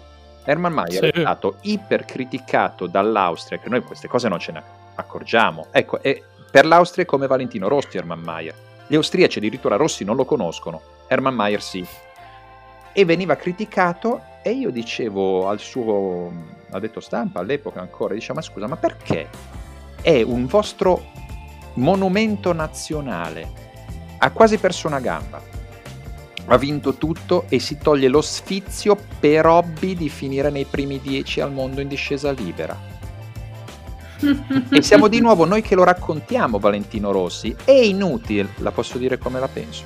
Herman Mayer sì. è stato ipercriticato dall'Austria, che noi queste cose non ce ne accorgiamo. Ecco, e per l'Austria è come Valentino Rossi Herman Mayer. Gli austriaci addirittura Rossi non lo conoscono, Herman Mayer sì. E veniva criticato e io dicevo al suo addetto stampa all'epoca ancora, diceva ma scusa, ma perché è un vostro monumento nazionale, ha quasi perso una gamba, ha vinto tutto e si toglie lo sfizio per hobby di finire nei primi dieci al mondo in discesa libera. e siamo di nuovo noi che lo raccontiamo, Valentino Rossi. È inutile, la posso dire come la penso?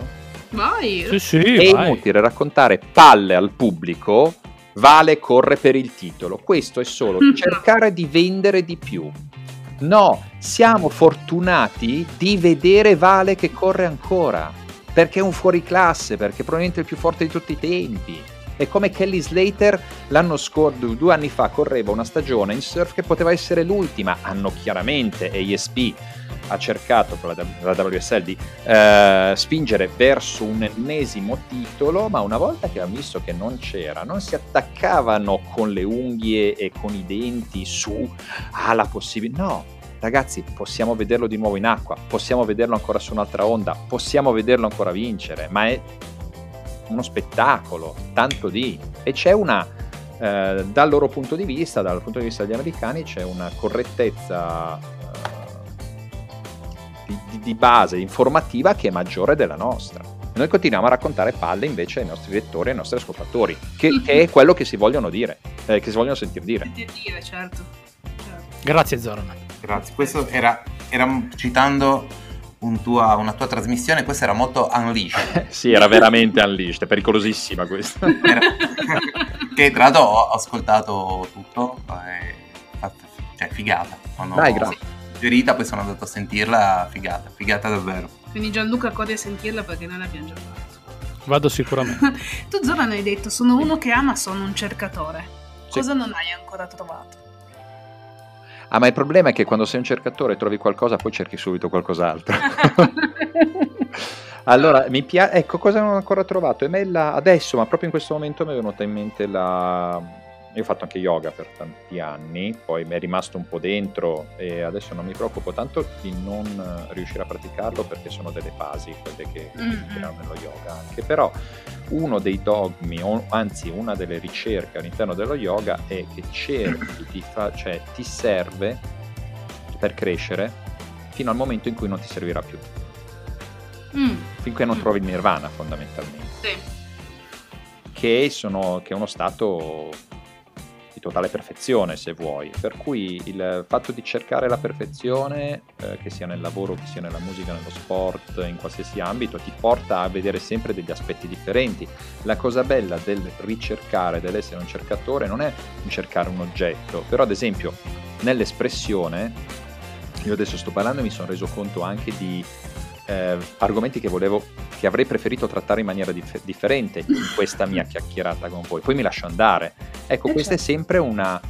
Vai. Sì, sì, È vai. inutile raccontare palle al pubblico, vale corre per il titolo. Questo è solo cercare di vendere di più. No, siamo fortunati di vedere Vale che corre ancora, perché è un fuoriclasse, perché è probabilmente il più forte di tutti i tempi. È come Kelly Slater l'anno scorso, due anni fa, correva una stagione in surf che poteva essere l'ultima. Hanno chiaramente ASP ha cercato con la, la WSL di eh, spingere verso un ennesimo titolo, ma una volta che hanno visto che non c'era, non si attaccavano con le unghie e con i denti su ah, possibilità. No, ragazzi, possiamo vederlo di nuovo in acqua, possiamo vederlo ancora su un'altra onda, possiamo vederlo ancora vincere, ma è uno spettacolo, tanto di... E c'è una... Eh, dal loro punto di vista, dal punto di vista degli americani, c'è una correttezza di, di base informativa che è maggiore della nostra. Noi continuiamo a raccontare palle invece ai nostri lettori e ai nostri ascoltatori, che, che è quello che si vogliono dire, eh, che si vogliono sentire dire. Sentir dire, certo. certo. Grazie Zoran. Grazie. Questo era, era citando un tua, una tua trasmissione, questa era molto unleashed. sì, era veramente unleashed, è pericolosissima questa. Era... che tra l'altro ho ascoltato tutto, è... cioè figata. Quando... Dai, grazie suggerita, poi sono andato a sentirla, figata, figata davvero. Quindi Gianluca corri a sentirla perché noi l'abbiamo già fatto. Vado sicuramente. tu Zoran hai detto, sono uno che ama, sono un cercatore. Sì. Cosa non hai ancora trovato? Ah, ma il problema è che quando sei un cercatore trovi qualcosa, poi cerchi subito qualcos'altro. allora, mi piace. Ecco, cosa non ho ancora trovato? Emella, adesso, ma proprio in questo momento mi è venuta in mente la io ho fatto anche yoga per tanti anni, poi mi è rimasto un po' dentro e adesso non mi preoccupo tanto di non riuscire a praticarlo perché sono delle fasi quelle che tirano nello yoga anche, però uno dei dogmi, o anzi una delle ricerche all'interno dello yoga è che cerchi, ti, fa, cioè, ti serve per crescere fino al momento in cui non ti servirà più. Mm. Finché non mm. trovi il nirvana fondamentalmente. Sì. Che, sono, che è uno stato totale perfezione se vuoi, per cui il fatto di cercare la perfezione, eh, che sia nel lavoro, che sia nella musica, nello sport, in qualsiasi ambito, ti porta a vedere sempre degli aspetti differenti. La cosa bella del ricercare, dell'essere un cercatore, non è cercare un oggetto, però ad esempio nell'espressione, io adesso sto parlando e mi sono reso conto anche di eh, argomenti che volevo che avrei preferito trattare in maniera dif- differente in questa mia chiacchierata con voi. Poi mi lascio andare. Ecco, eh questo certo. è sempre una,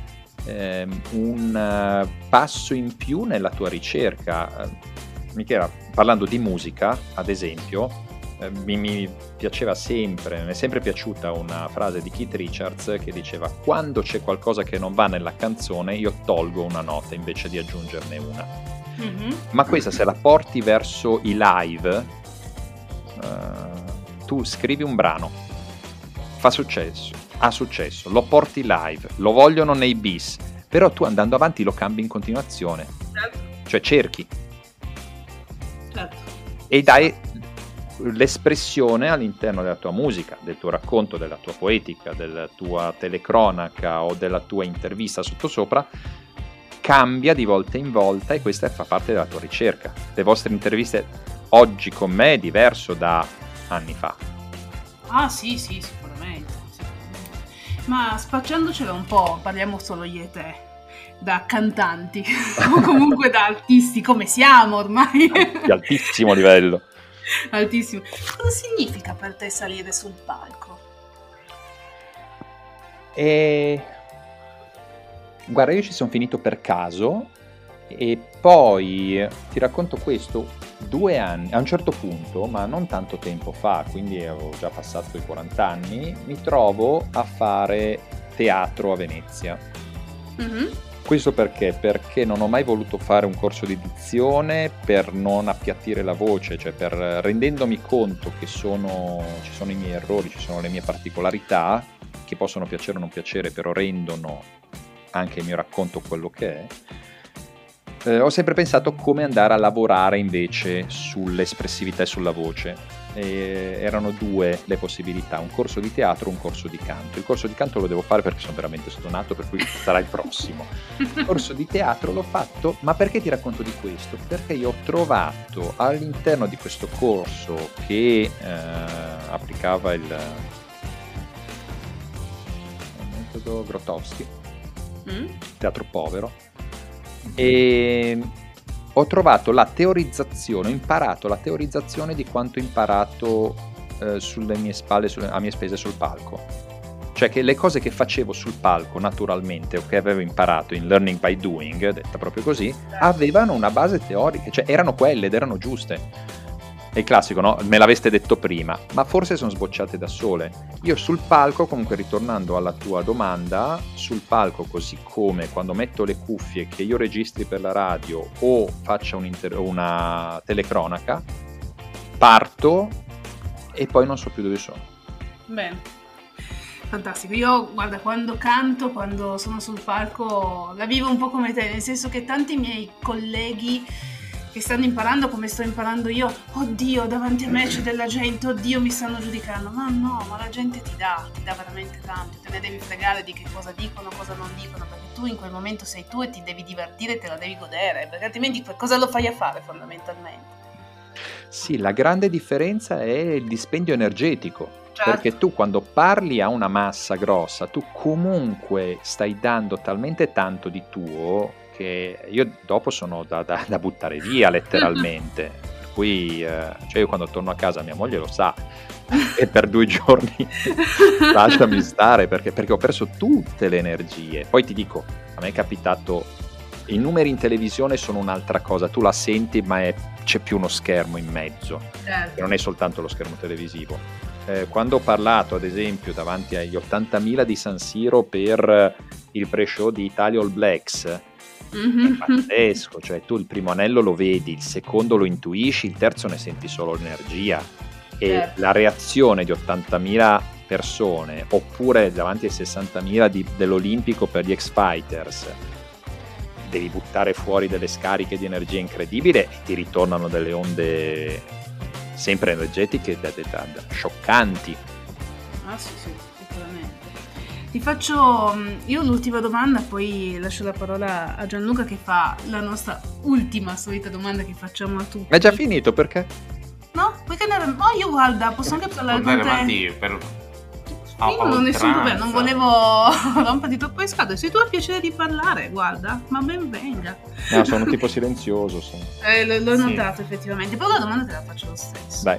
ehm, un uh, passo in più nella tua ricerca. Uh, Michela, parlando di musica, ad esempio, eh, mi, mi, piaceva sempre, mi è sempre piaciuta una frase di Keith Richards che diceva quando c'è qualcosa che non va nella canzone io tolgo una nota invece di aggiungerne una. Mm-hmm. Ma questa se la porti verso i live, uh, tu scrivi un brano, fa successo, ha successo, lo porti live, lo vogliono nei bis, però tu andando avanti lo cambi in continuazione, certo. cioè cerchi. Certo. E dai l'espressione all'interno della tua musica, del tuo racconto, della tua poetica, della tua telecronaca o della tua intervista sottosopra cambia di volta in volta e questa fa parte della tua ricerca. Le vostre interviste oggi con me è diverso da anni fa. Ah sì, sì, sicuramente. sicuramente. Ma spacciandocela un po', parliamo solo io e te, da cantanti, o comunque da artisti come siamo ormai. Di altissimo livello. Altissimo. Cosa significa per te salire sul palco? E... Guarda, io ci sono finito per caso e poi ti racconto questo, due anni, a un certo punto, ma non tanto tempo fa, quindi avevo già passato i 40 anni, mi trovo a fare teatro a Venezia. Mm-hmm. Questo perché? Perché non ho mai voluto fare un corso di dizione per non appiattire la voce, cioè per rendendomi conto che sono, ci sono i miei errori, ci sono le mie particolarità, che possono piacere o non piacere, però rendono anche il mio racconto quello che è eh, ho sempre pensato come andare a lavorare invece sull'espressività e sulla voce. E erano due le possibilità, un corso di teatro e un corso di canto. Il corso di canto lo devo fare perché sono veramente stonato, per cui sarà il prossimo. Il corso di teatro l'ho fatto, ma perché ti racconto di questo? Perché io ho trovato all'interno di questo corso che eh, applicava il, il metodo Grotowski, mm? teatro povero, E ho trovato la teorizzazione, ho imparato la teorizzazione di quanto imparato eh, sulle mie spalle, sulle, a mie spese sul palco. Cioè che le cose che facevo sul palco naturalmente o che avevo imparato in learning by doing, detta proprio così, avevano una base teorica, cioè erano quelle ed erano giuste. È il classico, no? Me l'aveste detto prima, ma forse sono sbocciate da sole. Io sul palco, comunque ritornando alla tua domanda, sul palco così come quando metto le cuffie che io registri per la radio o faccia una telecronaca, parto e poi non so più dove sono. Bene. Fantastico, io guarda quando canto, quando sono sul palco la vivo un po' come te, nel senso che tanti miei colleghi che stanno imparando come sto imparando io, oddio davanti a me c'è della gente, oddio mi stanno giudicando, ma no, ma la gente ti dà, ti dà veramente tanto, te ne devi fregare di che cosa dicono, cosa non dicono, perché tu in quel momento sei tu e ti devi divertire e te la devi godere, perché altrimenti cosa lo fai a fare fondamentalmente? Sì, la grande differenza è il dispendio energetico Certo. Perché tu quando parli a una massa grossa, tu comunque stai dando talmente tanto di tuo che io dopo sono da, da, da buttare via letteralmente. per cui, eh, cioè io quando torno a casa mia moglie lo sa e per due giorni lasciami stare perché, perché ho perso tutte le energie. Poi ti dico, a me è capitato i numeri in televisione sono un'altra cosa, tu la senti ma è, c'è più uno schermo in mezzo, certo. non è soltanto lo schermo televisivo eh, quando ho parlato ad esempio davanti agli 80.000 di San Siro per il pre-show di Italia All Blacks, mm-hmm. è pazzesco, cioè tu il primo anello lo vedi, il secondo lo intuisci, il terzo ne senti solo l'energia e certo. la reazione di 80.000 persone oppure davanti ai 60.000 di, dell'Olimpico per gli X-Fighters devi buttare fuori delle scariche di energia incredibile e ti ritornano delle onde sempre energetiche da, da, da scioccanti. Ah sì, sì. Ti faccio mm, io l'ultima domanda, poi lascio la parola a Gianluca che fa la nostra ultima solita domanda che facciamo a tutti. È già finito perché? No? Perché ne... Oh, io guarda, posso anche parlare con te. Per io non ho nessun problema, non volevo romperti troppo le scatole. Se tu hai piacere di parlare, guarda, ma ben venga. No, sono tipo silenzioso. Sono. Eh, l- l'ho sì. notato effettivamente. Però la domanda te la faccio lo stesso. Dai.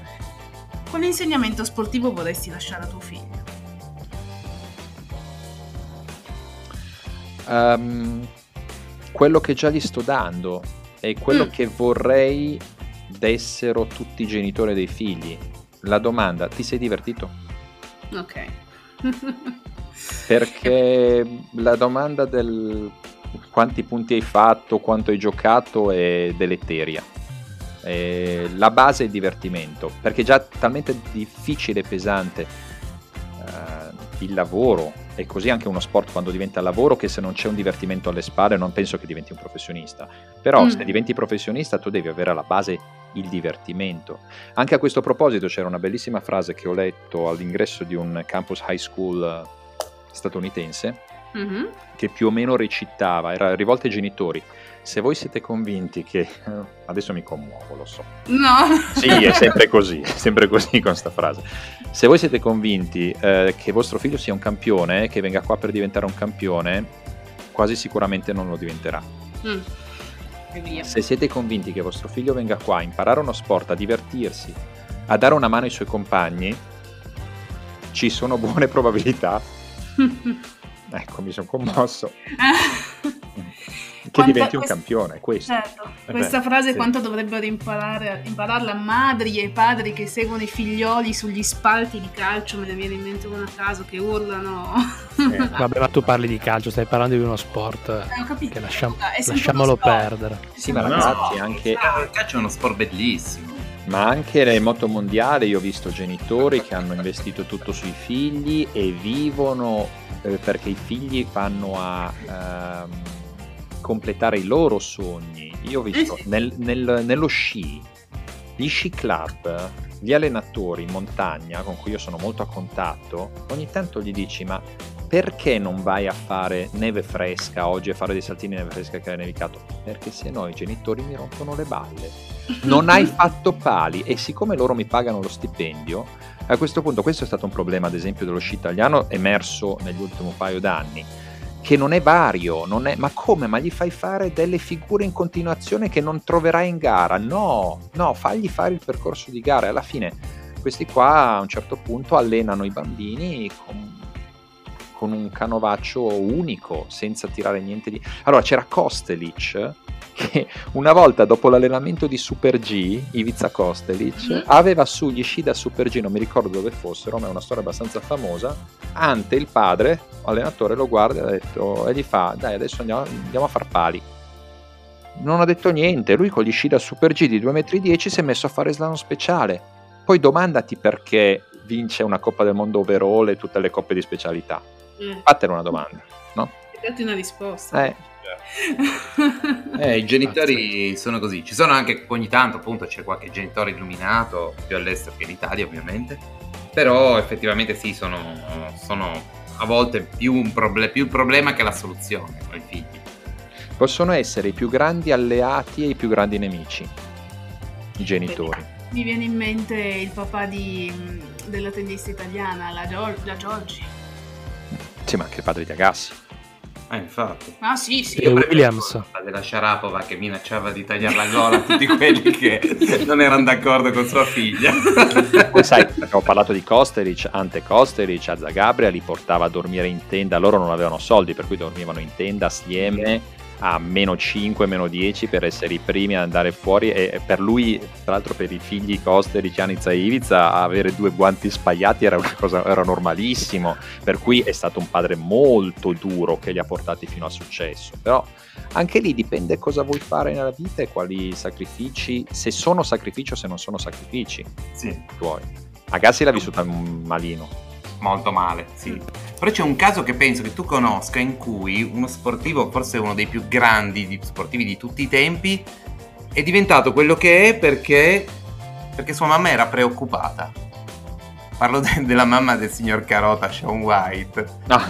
Quale insegnamento sportivo vorresti lasciare a tuo figlio? Um, quello che già gli sto dando è quello mm. che vorrei dessero tutti i genitori dei figli. La domanda, ti sei divertito? Ok perché la domanda del quanti punti hai fatto, quanto hai giocato è deleteria. E la base è il divertimento, perché è già talmente difficile e pesante uh, il lavoro e così anche uno sport quando diventa lavoro che se non c'è un divertimento alle spalle non penso che diventi un professionista. Però mm. se diventi professionista tu devi avere alla base il divertimento. Anche a questo proposito c'era una bellissima frase che ho letto all'ingresso di un campus high school eh, statunitense mm-hmm. che più o meno recitava, era rivolta ai genitori. Se voi siete convinti che... Adesso mi commuovo, lo so. No. Sì, è sempre così, è sempre così con questa frase. Se voi siete convinti eh, che vostro figlio sia un campione, che venga qua per diventare un campione, quasi sicuramente non lo diventerà. Mm. Se siete convinti che vostro figlio venga qua a imparare uno sport, a divertirsi, a dare una mano ai suoi compagni, ci sono buone probabilità. ecco, mi sono commosso. che quanto, diventi un quest... campione, questo. Certo, eh questa beh, frase sì. quanto dovrebbero imparare, impararla madri e padri che seguono i figlioli sugli spalti di calcio, me ne viene in mente una a caso che urlano. Eh, vabbè, ma tu parli di calcio, stai parlando di uno sport eh, capito, che lasciamo, lasciamolo perdere. Sì, ma ragazzi, no, anche... Ah, il calcio è uno sport bellissimo. Ma anche nel moto mondiale io ho visto genitori che hanno investito tutto sui figli e vivono perché i figli vanno a... Ehm, completare i loro sogni. Io ho visto eh nel, nel, nello sci, gli sci club, gli allenatori in montagna con cui io sono molto a contatto, ogni tanto gli dici ma perché non vai a fare neve fresca oggi a fare dei saltini neve fresca che è nevicato? Perché se no i genitori mi rompono le balle. Non hai fatto pali e siccome loro mi pagano lo stipendio, a questo punto questo è stato un problema ad esempio dello sci italiano emerso negli ultimi paio d'anni che non è vario, non è... ma come? Ma gli fai fare delle figure in continuazione che non troverai in gara? No, no, fagli fare il percorso di gara e alla fine questi qua a un certo punto allenano i bambini con, con un canovaccio unico, senza tirare niente di... Allora c'era Kostelic che una volta dopo l'allenamento di Super G, Ivica Kostelic, mm-hmm. aveva su gli sci da Super G, non mi ricordo dove fossero, ma è una storia abbastanza famosa, Ante, il padre, allenatore, lo guarda e, detto, e gli fa, dai adesso andiamo, andiamo a far pali. Non ha detto niente, lui con gli sci da Super G di 2,10 m si è messo a fare slalom speciale. Poi domandati perché vince una Coppa del Mondo overall e tutte le coppe di specialità. Mm. Fatene una domanda, no? Datti una risposta. Eh, eh, I genitori sono così. Ci sono anche ogni tanto, appunto, c'è qualche genitore illuminato, più all'estero che in Italia, ovviamente. Però effettivamente sì, sono, sono a volte più, un proble- più il problema che la soluzione con i figli. Possono essere i più grandi alleati e i più grandi nemici, i genitori. Mi viene in mente il papà di, della tennista italiana, la, Gior- la Giorgi. Sì, ma anche il padre di Agassi. Ah, infatti. Ah, sì, sì. E Williams. Della Sharapova che minacciava di tagliare la gola a tutti quelli che non erano d'accordo con sua figlia. Poi sai, ho parlato di Kosteric, Ante Kosteric, Azza Gabria li portava a dormire in tenda, loro non avevano soldi, per cui dormivano in tenda assieme a meno 5, meno 10 per essere i primi ad andare fuori e per lui, tra l'altro per i figli Coster, Cianizza e Ivica, avere due guanti spagliati era, una cosa, era normalissimo, per cui è stato un padre molto duro che li ha portati fino al successo, però anche lì dipende cosa vuoi fare nella vita e quali sacrifici, se sono sacrifici o se non sono sacrifici sì. tuoi. Agassi l'ha vissuta malino molto male, sì. Però c'è un caso che penso che tu conosca in cui uno sportivo, forse uno dei più grandi sportivi di tutti i tempi, è diventato quello che è perché, perché sua mamma era preoccupata. Parlo de- della mamma del signor Carota, Sean White. No.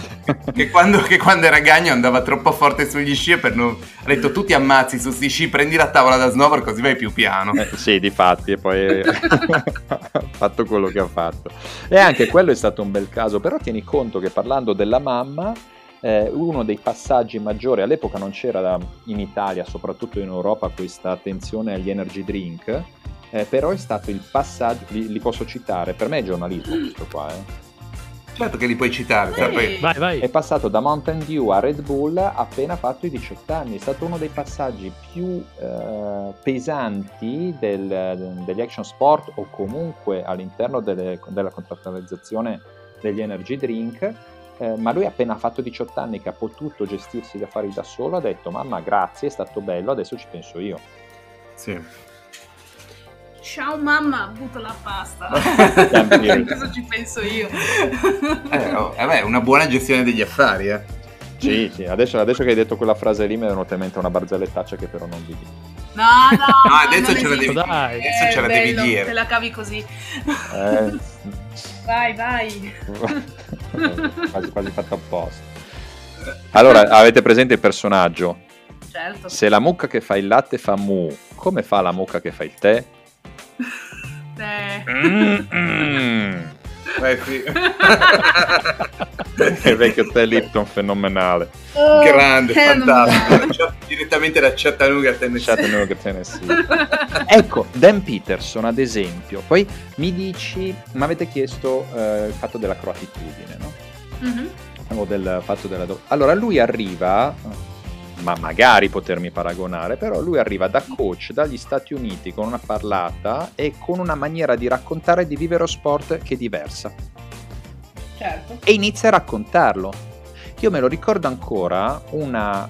che, quando, che, quando, era gagno andava troppo forte sugli sci e per non... ha detto tu ti ammazzi su sti sci, prendi la tavola da snowboard così vai più piano. Eh, sì, di fatti, e poi ha fatto quello che ha fatto. E anche quello è stato un bel caso, però tieni conto che parlando della mamma... Eh, uno dei passaggi maggiori, all'epoca non c'era in Italia, soprattutto in Europa, questa attenzione agli energy drink, eh, però è stato il passaggio, li, li, posso citare, per me è giornalismo questo qua. Eh. Certo che li puoi citare, sì. vai, vai. è passato da Mountain Dew a Red Bull appena fatto i 18 anni, è stato uno dei passaggi più eh, pesanti del, degli action sport o comunque all'interno delle, della contrattualizzazione degli energy drink. Eh, ma lui appena fatto 18 anni che ha potuto gestirsi gli affari da solo ha detto mamma grazie è stato bello adesso ci penso io sì Ciao mamma, butto la pasta. Cosa ci penso io? eh, oh, vabbè, una buona gestione degli affari, eh. Sì, sì, adesso, adesso, che hai detto quella frase lì mi è venuta in mente una barzellettaccia che però non vi dico. No, no, no adesso ce la devi, dai. Adesso ce la devi dire. Te la cavi così. Eh. vai, vai. quasi, quasi fatto apposta. Allora, avete presente il personaggio? Certo. Se la mucca che fa il latte fa mu, come fa la mucca che fa il tè? Mm-mm. Eh sì. il vecchio tè Lipton fenomenale. Oh, Grande, fantastico. Direttamente da Chattanooga, Tennessee. Chattanooga, Tennessee. ecco, Dan Peterson ad esempio. Poi mi dici, mi avete chiesto eh, il fatto della croatitudine, no? Mm-hmm. O del fatto della... Do- allora lui arriva ma magari potermi paragonare, però lui arriva da coach dagli Stati Uniti con una parlata e con una maniera di raccontare e di vivere lo sport che è diversa. Certo. E inizia a raccontarlo. Io me lo ricordo ancora una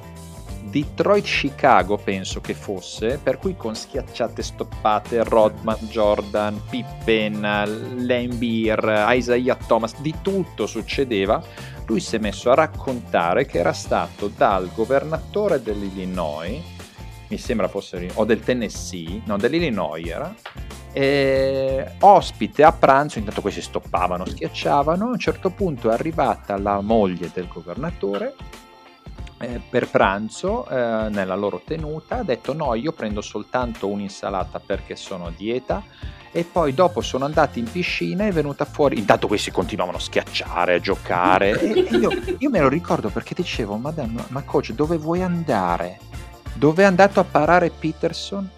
Detroit-Chicago, penso che fosse, per cui con schiacciate stoppate, Rodman, Jordan, Pippen, Lambeer, Isaiah Thomas, di tutto succedeva lui si è messo a raccontare che era stato dal governatore dell'Illinois, mi sembra fosse, o del Tennessee, no, dell'Illinois era, eh, ospite a pranzo, intanto questi stoppavano, schiacciavano, a un certo punto è arrivata la moglie del governatore eh, per pranzo eh, nella loro tenuta ha detto no io prendo soltanto un'insalata perché sono a dieta e poi dopo sono andati in piscina e è venuta fuori. Intanto questi continuavano a schiacciare a giocare. E, e io, io, me lo ricordo perché dicevo madame, ma coach dove vuoi andare? Dove è andato a parare Peterson?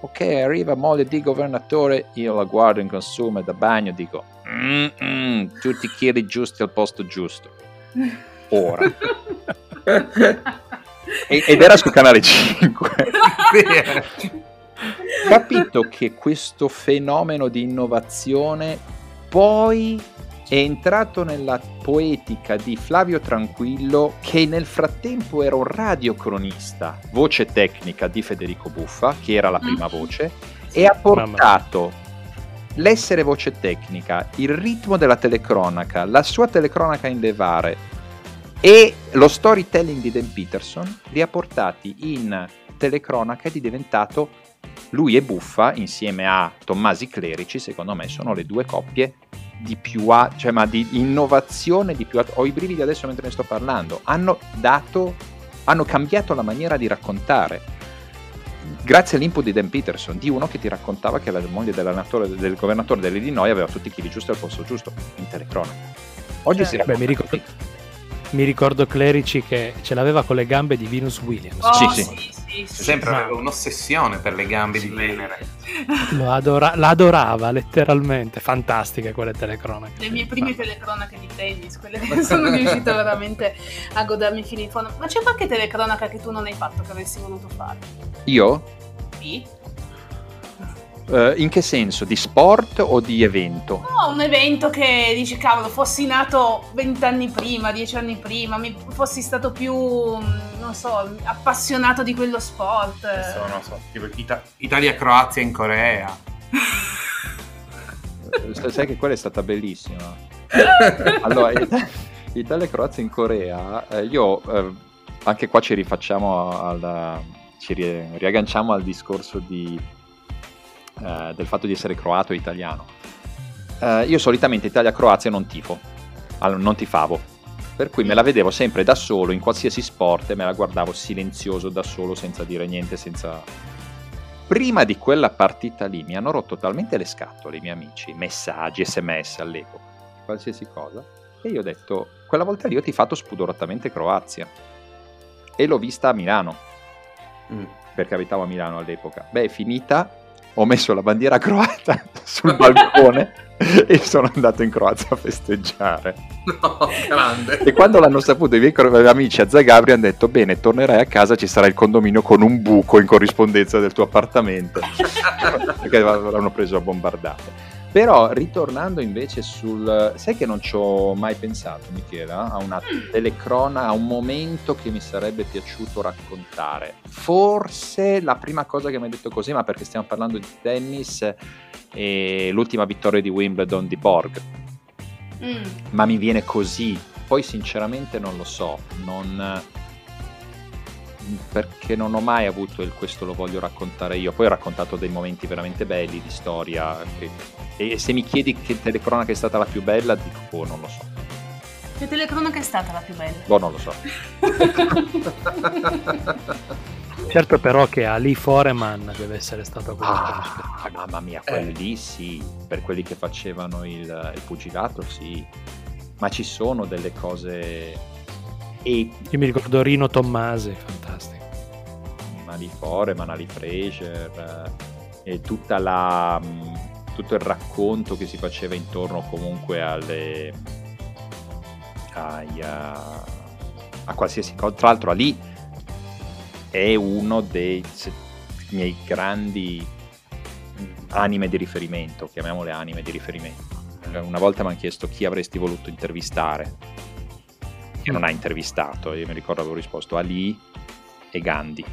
Ok arriva moglie di governatore io la guardo in consumo da bagno dico mm, tutti i chili giusti al posto giusto. Ora. Ed era su canale 5 capito che questo fenomeno di innovazione poi è entrato nella poetica di Flavio Tranquillo che nel frattempo era un radiocronista, voce tecnica di Federico Buffa, che era la prima mm. voce, e ha portato l'essere voce tecnica, il ritmo della telecronaca, la sua telecronaca in levare e lo storytelling di Dan Peterson li ha portati in telecronaca ed è diventato lui e Buffa insieme a Tommasi Clerici secondo me sono le due coppie di più a, cioè ma di innovazione di più a, ho i brividi adesso mentre ne sto parlando. Hanno dato hanno cambiato la maniera di raccontare. Grazie all'input di Dan Peterson di uno che ti raccontava che la moglie del governatore dell'Illinois aveva tutti i chili giusti al posto giusto in telecronaca. Oggi cioè, si racconta beh, mi ricordo mi ricordo Clerici che ce l'aveva con le gambe di Venus Williams. Oh, sì, sì, sì sempre ma... aveva un'ossessione per le gambe di Venere. Adora- l'adorava letteralmente, fantastiche quelle telecronache. Le mie prime telecronache di tennis, quelle che sono riuscita veramente a godermi fino in fondo. Ma c'è qualche telecronaca che tu non hai fatto che avresti voluto fare? Io? Sì. Uh, in che senso? Di sport o di evento? No, un evento che dici, cavolo, fossi nato vent'anni prima, dieci anni prima, mi fossi stato più, mm, non so, appassionato di quello sport. Adesso, non so, tipo Ita- Italia-Croazia in Corea. Eh, sai che quella è stata bellissima. allora, Italia-Croazia in Corea, eh, io eh, anche qua ci rifacciamo al, ci riagganciamo al discorso di eh, del fatto di essere croato e italiano. Eh, io solitamente Italia-Croazia non tifo, non tifavo, per cui me la vedevo sempre da solo in qualsiasi sport e me la guardavo silenzioso da solo senza dire niente, senza... Prima di quella partita lì mi hanno rotto talmente le scatole i miei amici, messaggi, sms all'epoca, qualsiasi cosa, e io ho detto, quella volta lì ho tifato spudoratamente Croazia e l'ho vista a Milano, mm. perché abitavo a Milano all'epoca. Beh, è finita ho messo la bandiera croata sul balcone e sono andato in Croazia a festeggiare. No, grande. E quando l'hanno saputo i miei amici a Zagabria hanno detto bene, tornerai a casa, ci sarà il condominio con un buco in corrispondenza del tuo appartamento. Perché l'hanno preso a bombardate. Però ritornando invece sul... Sai che non ci ho mai pensato, Michela, a una mm. telecrona, a un momento che mi sarebbe piaciuto raccontare. Forse la prima cosa che mi hai detto così, ma perché stiamo parlando di tennis, è l'ultima vittoria di Wimbledon di Borg. Mm. Ma mi viene così. Poi sinceramente non lo so, non perché non ho mai avuto il questo lo voglio raccontare io. Poi ho raccontato dei momenti veramente belli di storia. Che, e se mi chiedi che telecronaca è stata la più bella, dico, oh, non lo so. Che telecronaca è stata la più bella? Boh, non lo so. certo però che Ali Foreman deve essere stato quella ah, mamma mia, quelli lì sì, per quelli che facevano il, il pugilato sì, ma ci sono delle cose e... Io mi ricordo Rino Tommasi, fantastico. Mali Fore, Manali Fraser eh, e tutta la, mm, tutto il racconto che si faceva intorno comunque alle, ai, a, a qualsiasi cosa. Tra l'altro lì è uno dei miei grandi anime di riferimento, chiamiamole anime di riferimento. Una volta mi hanno chiesto chi avresti voluto intervistare che non ha intervistato. Io mi ricordo avevo risposto Ali e Gandhi.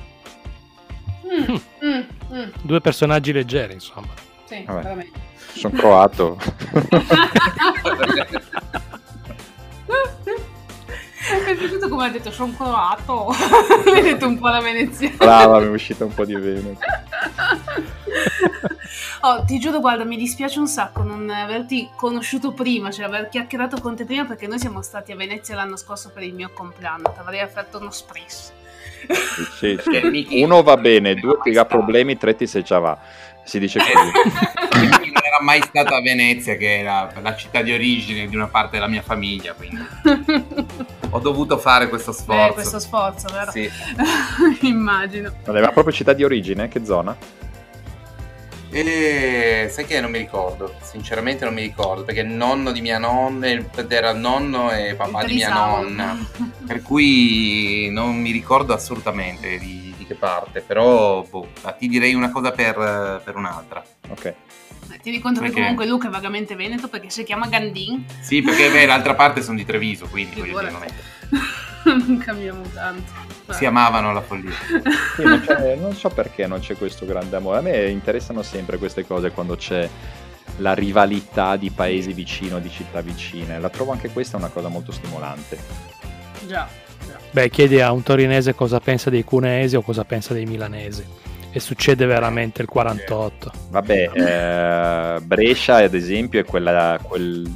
Mm, mm, mm. Due personaggi leggeri, insomma. Sì, Vabbè, veramente. Sono croato. Mi è piaciuto come ha detto, sono croato. mi ha detto un po' la veneziana. Brava, mi è uscita un po' di Veneto. Oh, ti giuro, guarda, mi dispiace un sacco non averti conosciuto prima, cioè aver chiacchierato con te prima perché noi siamo stati a Venezia l'anno scorso per il mio compleanno, ti avrei offerto uno spris. Sì, sì. Uno va bene, due ti ha problemi, tre ti se già va. Si dice così. non era mai stata a Venezia, che era la città di origine di una parte della mia famiglia, quindi ho dovuto fare questo sforzo. Eh, questo sforzo, vero? Sì. Immagino. Non aveva proprio città di origine? Che zona? E sai che non mi ricordo, sinceramente non mi ricordo, perché il nonno di mia nonna era il nonno e papà di mia nonna, per cui non mi ricordo assolutamente di, di che parte, però boh, ti direi una cosa per, per un'altra. Ok. Tieni conto perché... che comunque Luca è vagamente veneto perché si chiama Gandin. Sì, perché beh, l'altra parte sono di Treviso, quindi voglio dire, non è... non cambiamo tanto. Si amavano la follia. Sì, non, non, so perché non c'è questo grande amore. A me interessano sempre queste cose quando c'è la rivalità di paesi vicino, di città vicine. La trovo anche questa una cosa molto stimolante. Già. Beh, chiedi a un torinese cosa pensa dei cuneesi o cosa pensa dei milanesi. E succede veramente il 48. Vabbè, eh, Brescia ad esempio è quella, quel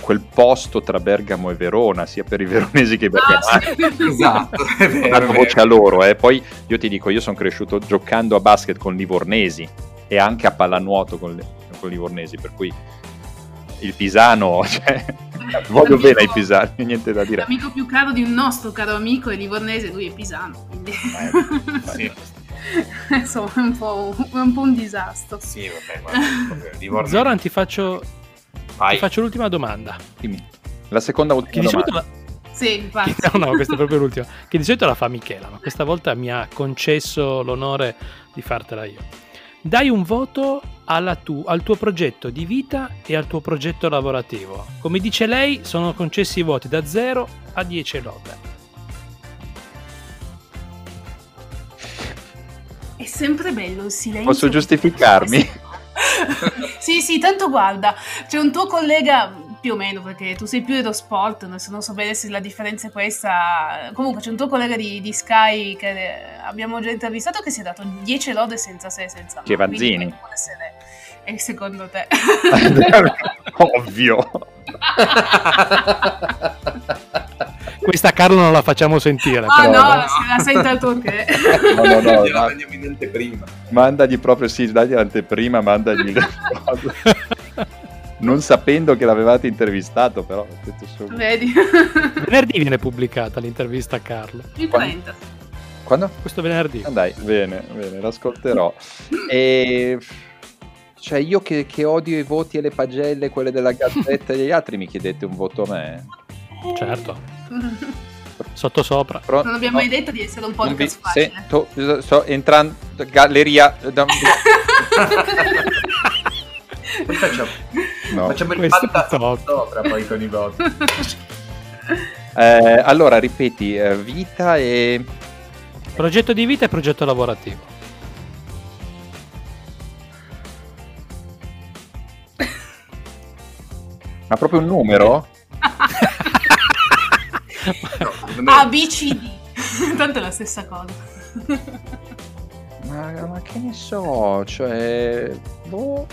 quel posto tra Bergamo e Verona, sia per i veronesi che i bergamaschi. Ah, sì. esatto, danno voce a loro. Eh. Poi io ti dico, io sono cresciuto giocando a basket con livornesi e anche a pallanuoto con, le, con livornesi, per cui il Pisano, cioè, voglio l'amico, bene ai Pisani, niente da dire. L'amico più caro di un nostro caro amico è livornese, lui è Pisano, quindi... Eh, sì. Insomma, è un po', un, po un disastro. Sì, vabbè, guarda, Zoran, ti faccio Vai. Ti faccio l'ultima domanda. Dimmi. La seconda ultima che domanda. La... Sì, infatti. No, no, questa è proprio l'ultima. Che di solito la fa Michela, ma questa volta mi ha concesso l'onore di fartela io. Dai un voto tu, al tuo progetto di vita e al tuo progetto lavorativo. Come dice lei, sono concessi i voti da 0 a 10 lode. È sempre bello il silenzio. Posso giustificarmi? sì, sì, tanto guarda, c'è un tuo collega più o meno perché tu sei più dello sport, non so bene se la differenza è questa. Comunque c'è un tuo collega di, di Sky che abbiamo già intervistato che si è dato 10 lode senza sé, senza Che Vanzini. E secondo te? Ovvio. Questa Carlo non la facciamo sentire. Ah però, no, no, se la sente al tuo che. No, no, no. Gliela mandiamo in anteprima. Mandagli proprio, sì, dagli l'anteprima, mandagli le cose. non sapendo che l'avevate intervistato, però. Vedi. Venerdì viene pubblicata l'intervista a Carlo. Il 30. Quando? Questo venerdì. Ah, dai, bene, bene, l'ascolterò. e cioè io che, che, odio i voti e le pagelle, quelle della gazzetta e degli altri, mi chiedete un voto a me? Certo. Sotto sopra. Però, non abbiamo no, mai detto di essere un podcast vi, facile. Se, to, sto entrando galleria. Da... poi facciamo, no. facciamo il patta sopra poi con i voti. Eh, allora, ripeti, eh, vita e... Progetto di vita e progetto lavorativo. Ma proprio un numero? no, A, B, C, D. Tanto è la stessa cosa. ma, ma, che ne so, cioè... Boh.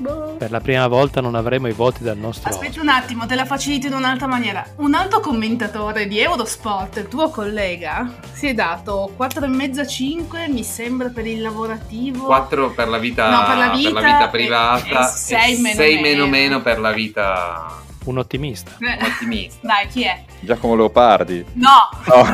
Boh. Per la prima volta non avremo i voti dal nostro. Aspetta un attimo, te la facilito in un'altra maniera. Un altro commentatore di Eurosport, il tuo collega, si è dato 4,5-5, mi sembra, per il lavorativo. 4 per la vita, no, per la vita, per la vita privata, e 6 meno, meno, meno meno per la vita un ottimista. Un ottimista. Dai, chi è? Giacomo Leopardi. No. No,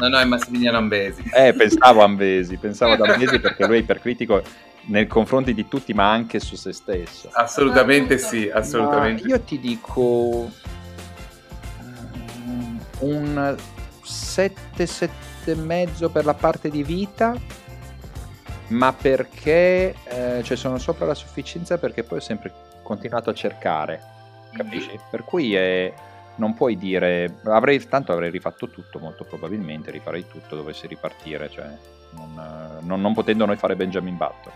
no, no, è Massimiliano Ambesi. Eh, pensavo a Ambesi, pensavo ad Ambesi perché lui è ipercritico nei confronti di tutti, ma anche su se stesso. Assolutamente sì, assolutamente. Ma io ti dico mm, un 7, 7 e mezzo per la parte di vita, ma perché eh, cioè sono sopra la sufficienza perché poi ho sempre continuato a cercare capisci? Per cui è, non puoi dire, avrei, tanto avrei rifatto tutto molto probabilmente, rifarei tutto dovessi ripartire, cioè non, non, non potendo noi fare Benjamin Button.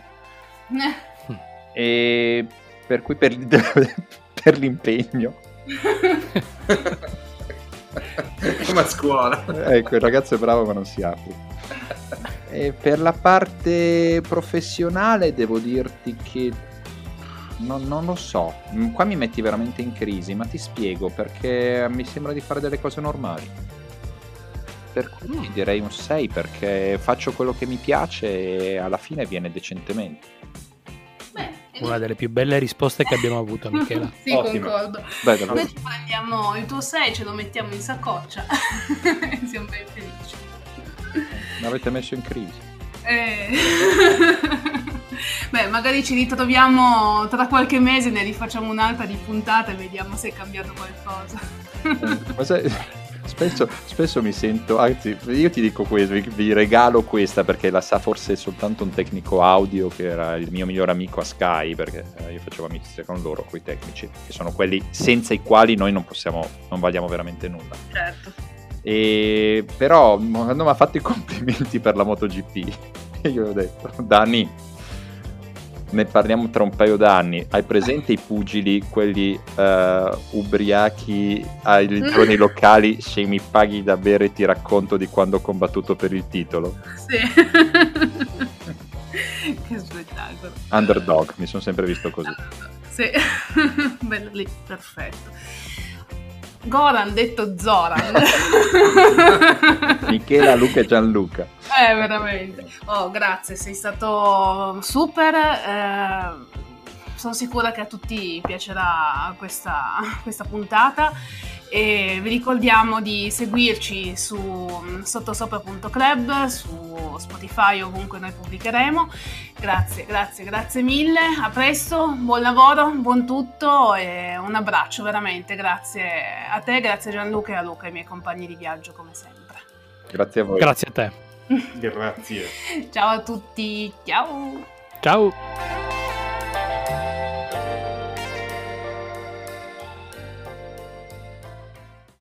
e per cui per, per l'impegno. Come a scuola. Ecco, il ragazzo è bravo ma non si apre. E per la parte professionale devo dirti che non, non, lo so, mm, qua mi metti veramente in crisi, ma ti spiego perché mi sembra di fare delle cose normali. Per cui mm. direi un 6 perché faccio quello che mi piace e alla fine viene decentemente. Una delle più belle risposte che abbiamo avuto, Michela. sì, Ottimo. concordo. Beh, Noi ci prendiamo il tuo 6, ce lo mettiamo in saccoccia e siamo ben felici. Mi avete messo in crisi. Eh. Beh, magari ci ritroviamo tra qualche mese, ne rifacciamo un'altra di puntata e vediamo se è cambiato qualcosa. Ma sai, spesso, spesso, mi sento, anzi, io ti dico questo, vi, vi, regalo questa perché la sa forse soltanto un tecnico audio che era il mio migliore amico a Sky, perché eh, io facevo amicizia con loro, con i tecnici, che sono quelli senza i quali noi non possiamo, non valiamo veramente nulla. Certo. E, però quando mi ha fatto i complimenti per la MotoGP, io ho detto, Dani, ne parliamo tra un paio d'anni. Hai presente i pugili, quelli uh, ubriachi ai giorni locali? Se mi paghi da bere ti racconto di quando ho combattuto per il titolo. Sì. che spettacolo. Underdog, mi sono sempre visto così. Sì, bello lì, perfetto. Goran detto Zoran. Michela, Luca e Gianluca. Eh, veramente. Oh, grazie, sei stato super. Eh, sono sicura che a tutti piacerà questa, questa puntata e vi ricordiamo di seguirci su sottosopra.club, su Spotify ovunque noi pubblicheremo. Grazie, grazie, grazie mille. A presto, buon lavoro, buon tutto e un abbraccio veramente. Grazie a te, grazie a Gianluca e a Luca, i miei compagni di viaggio come sempre. Grazie a voi. Grazie a te. grazie. Ciao a tutti. Ciao. Ciao.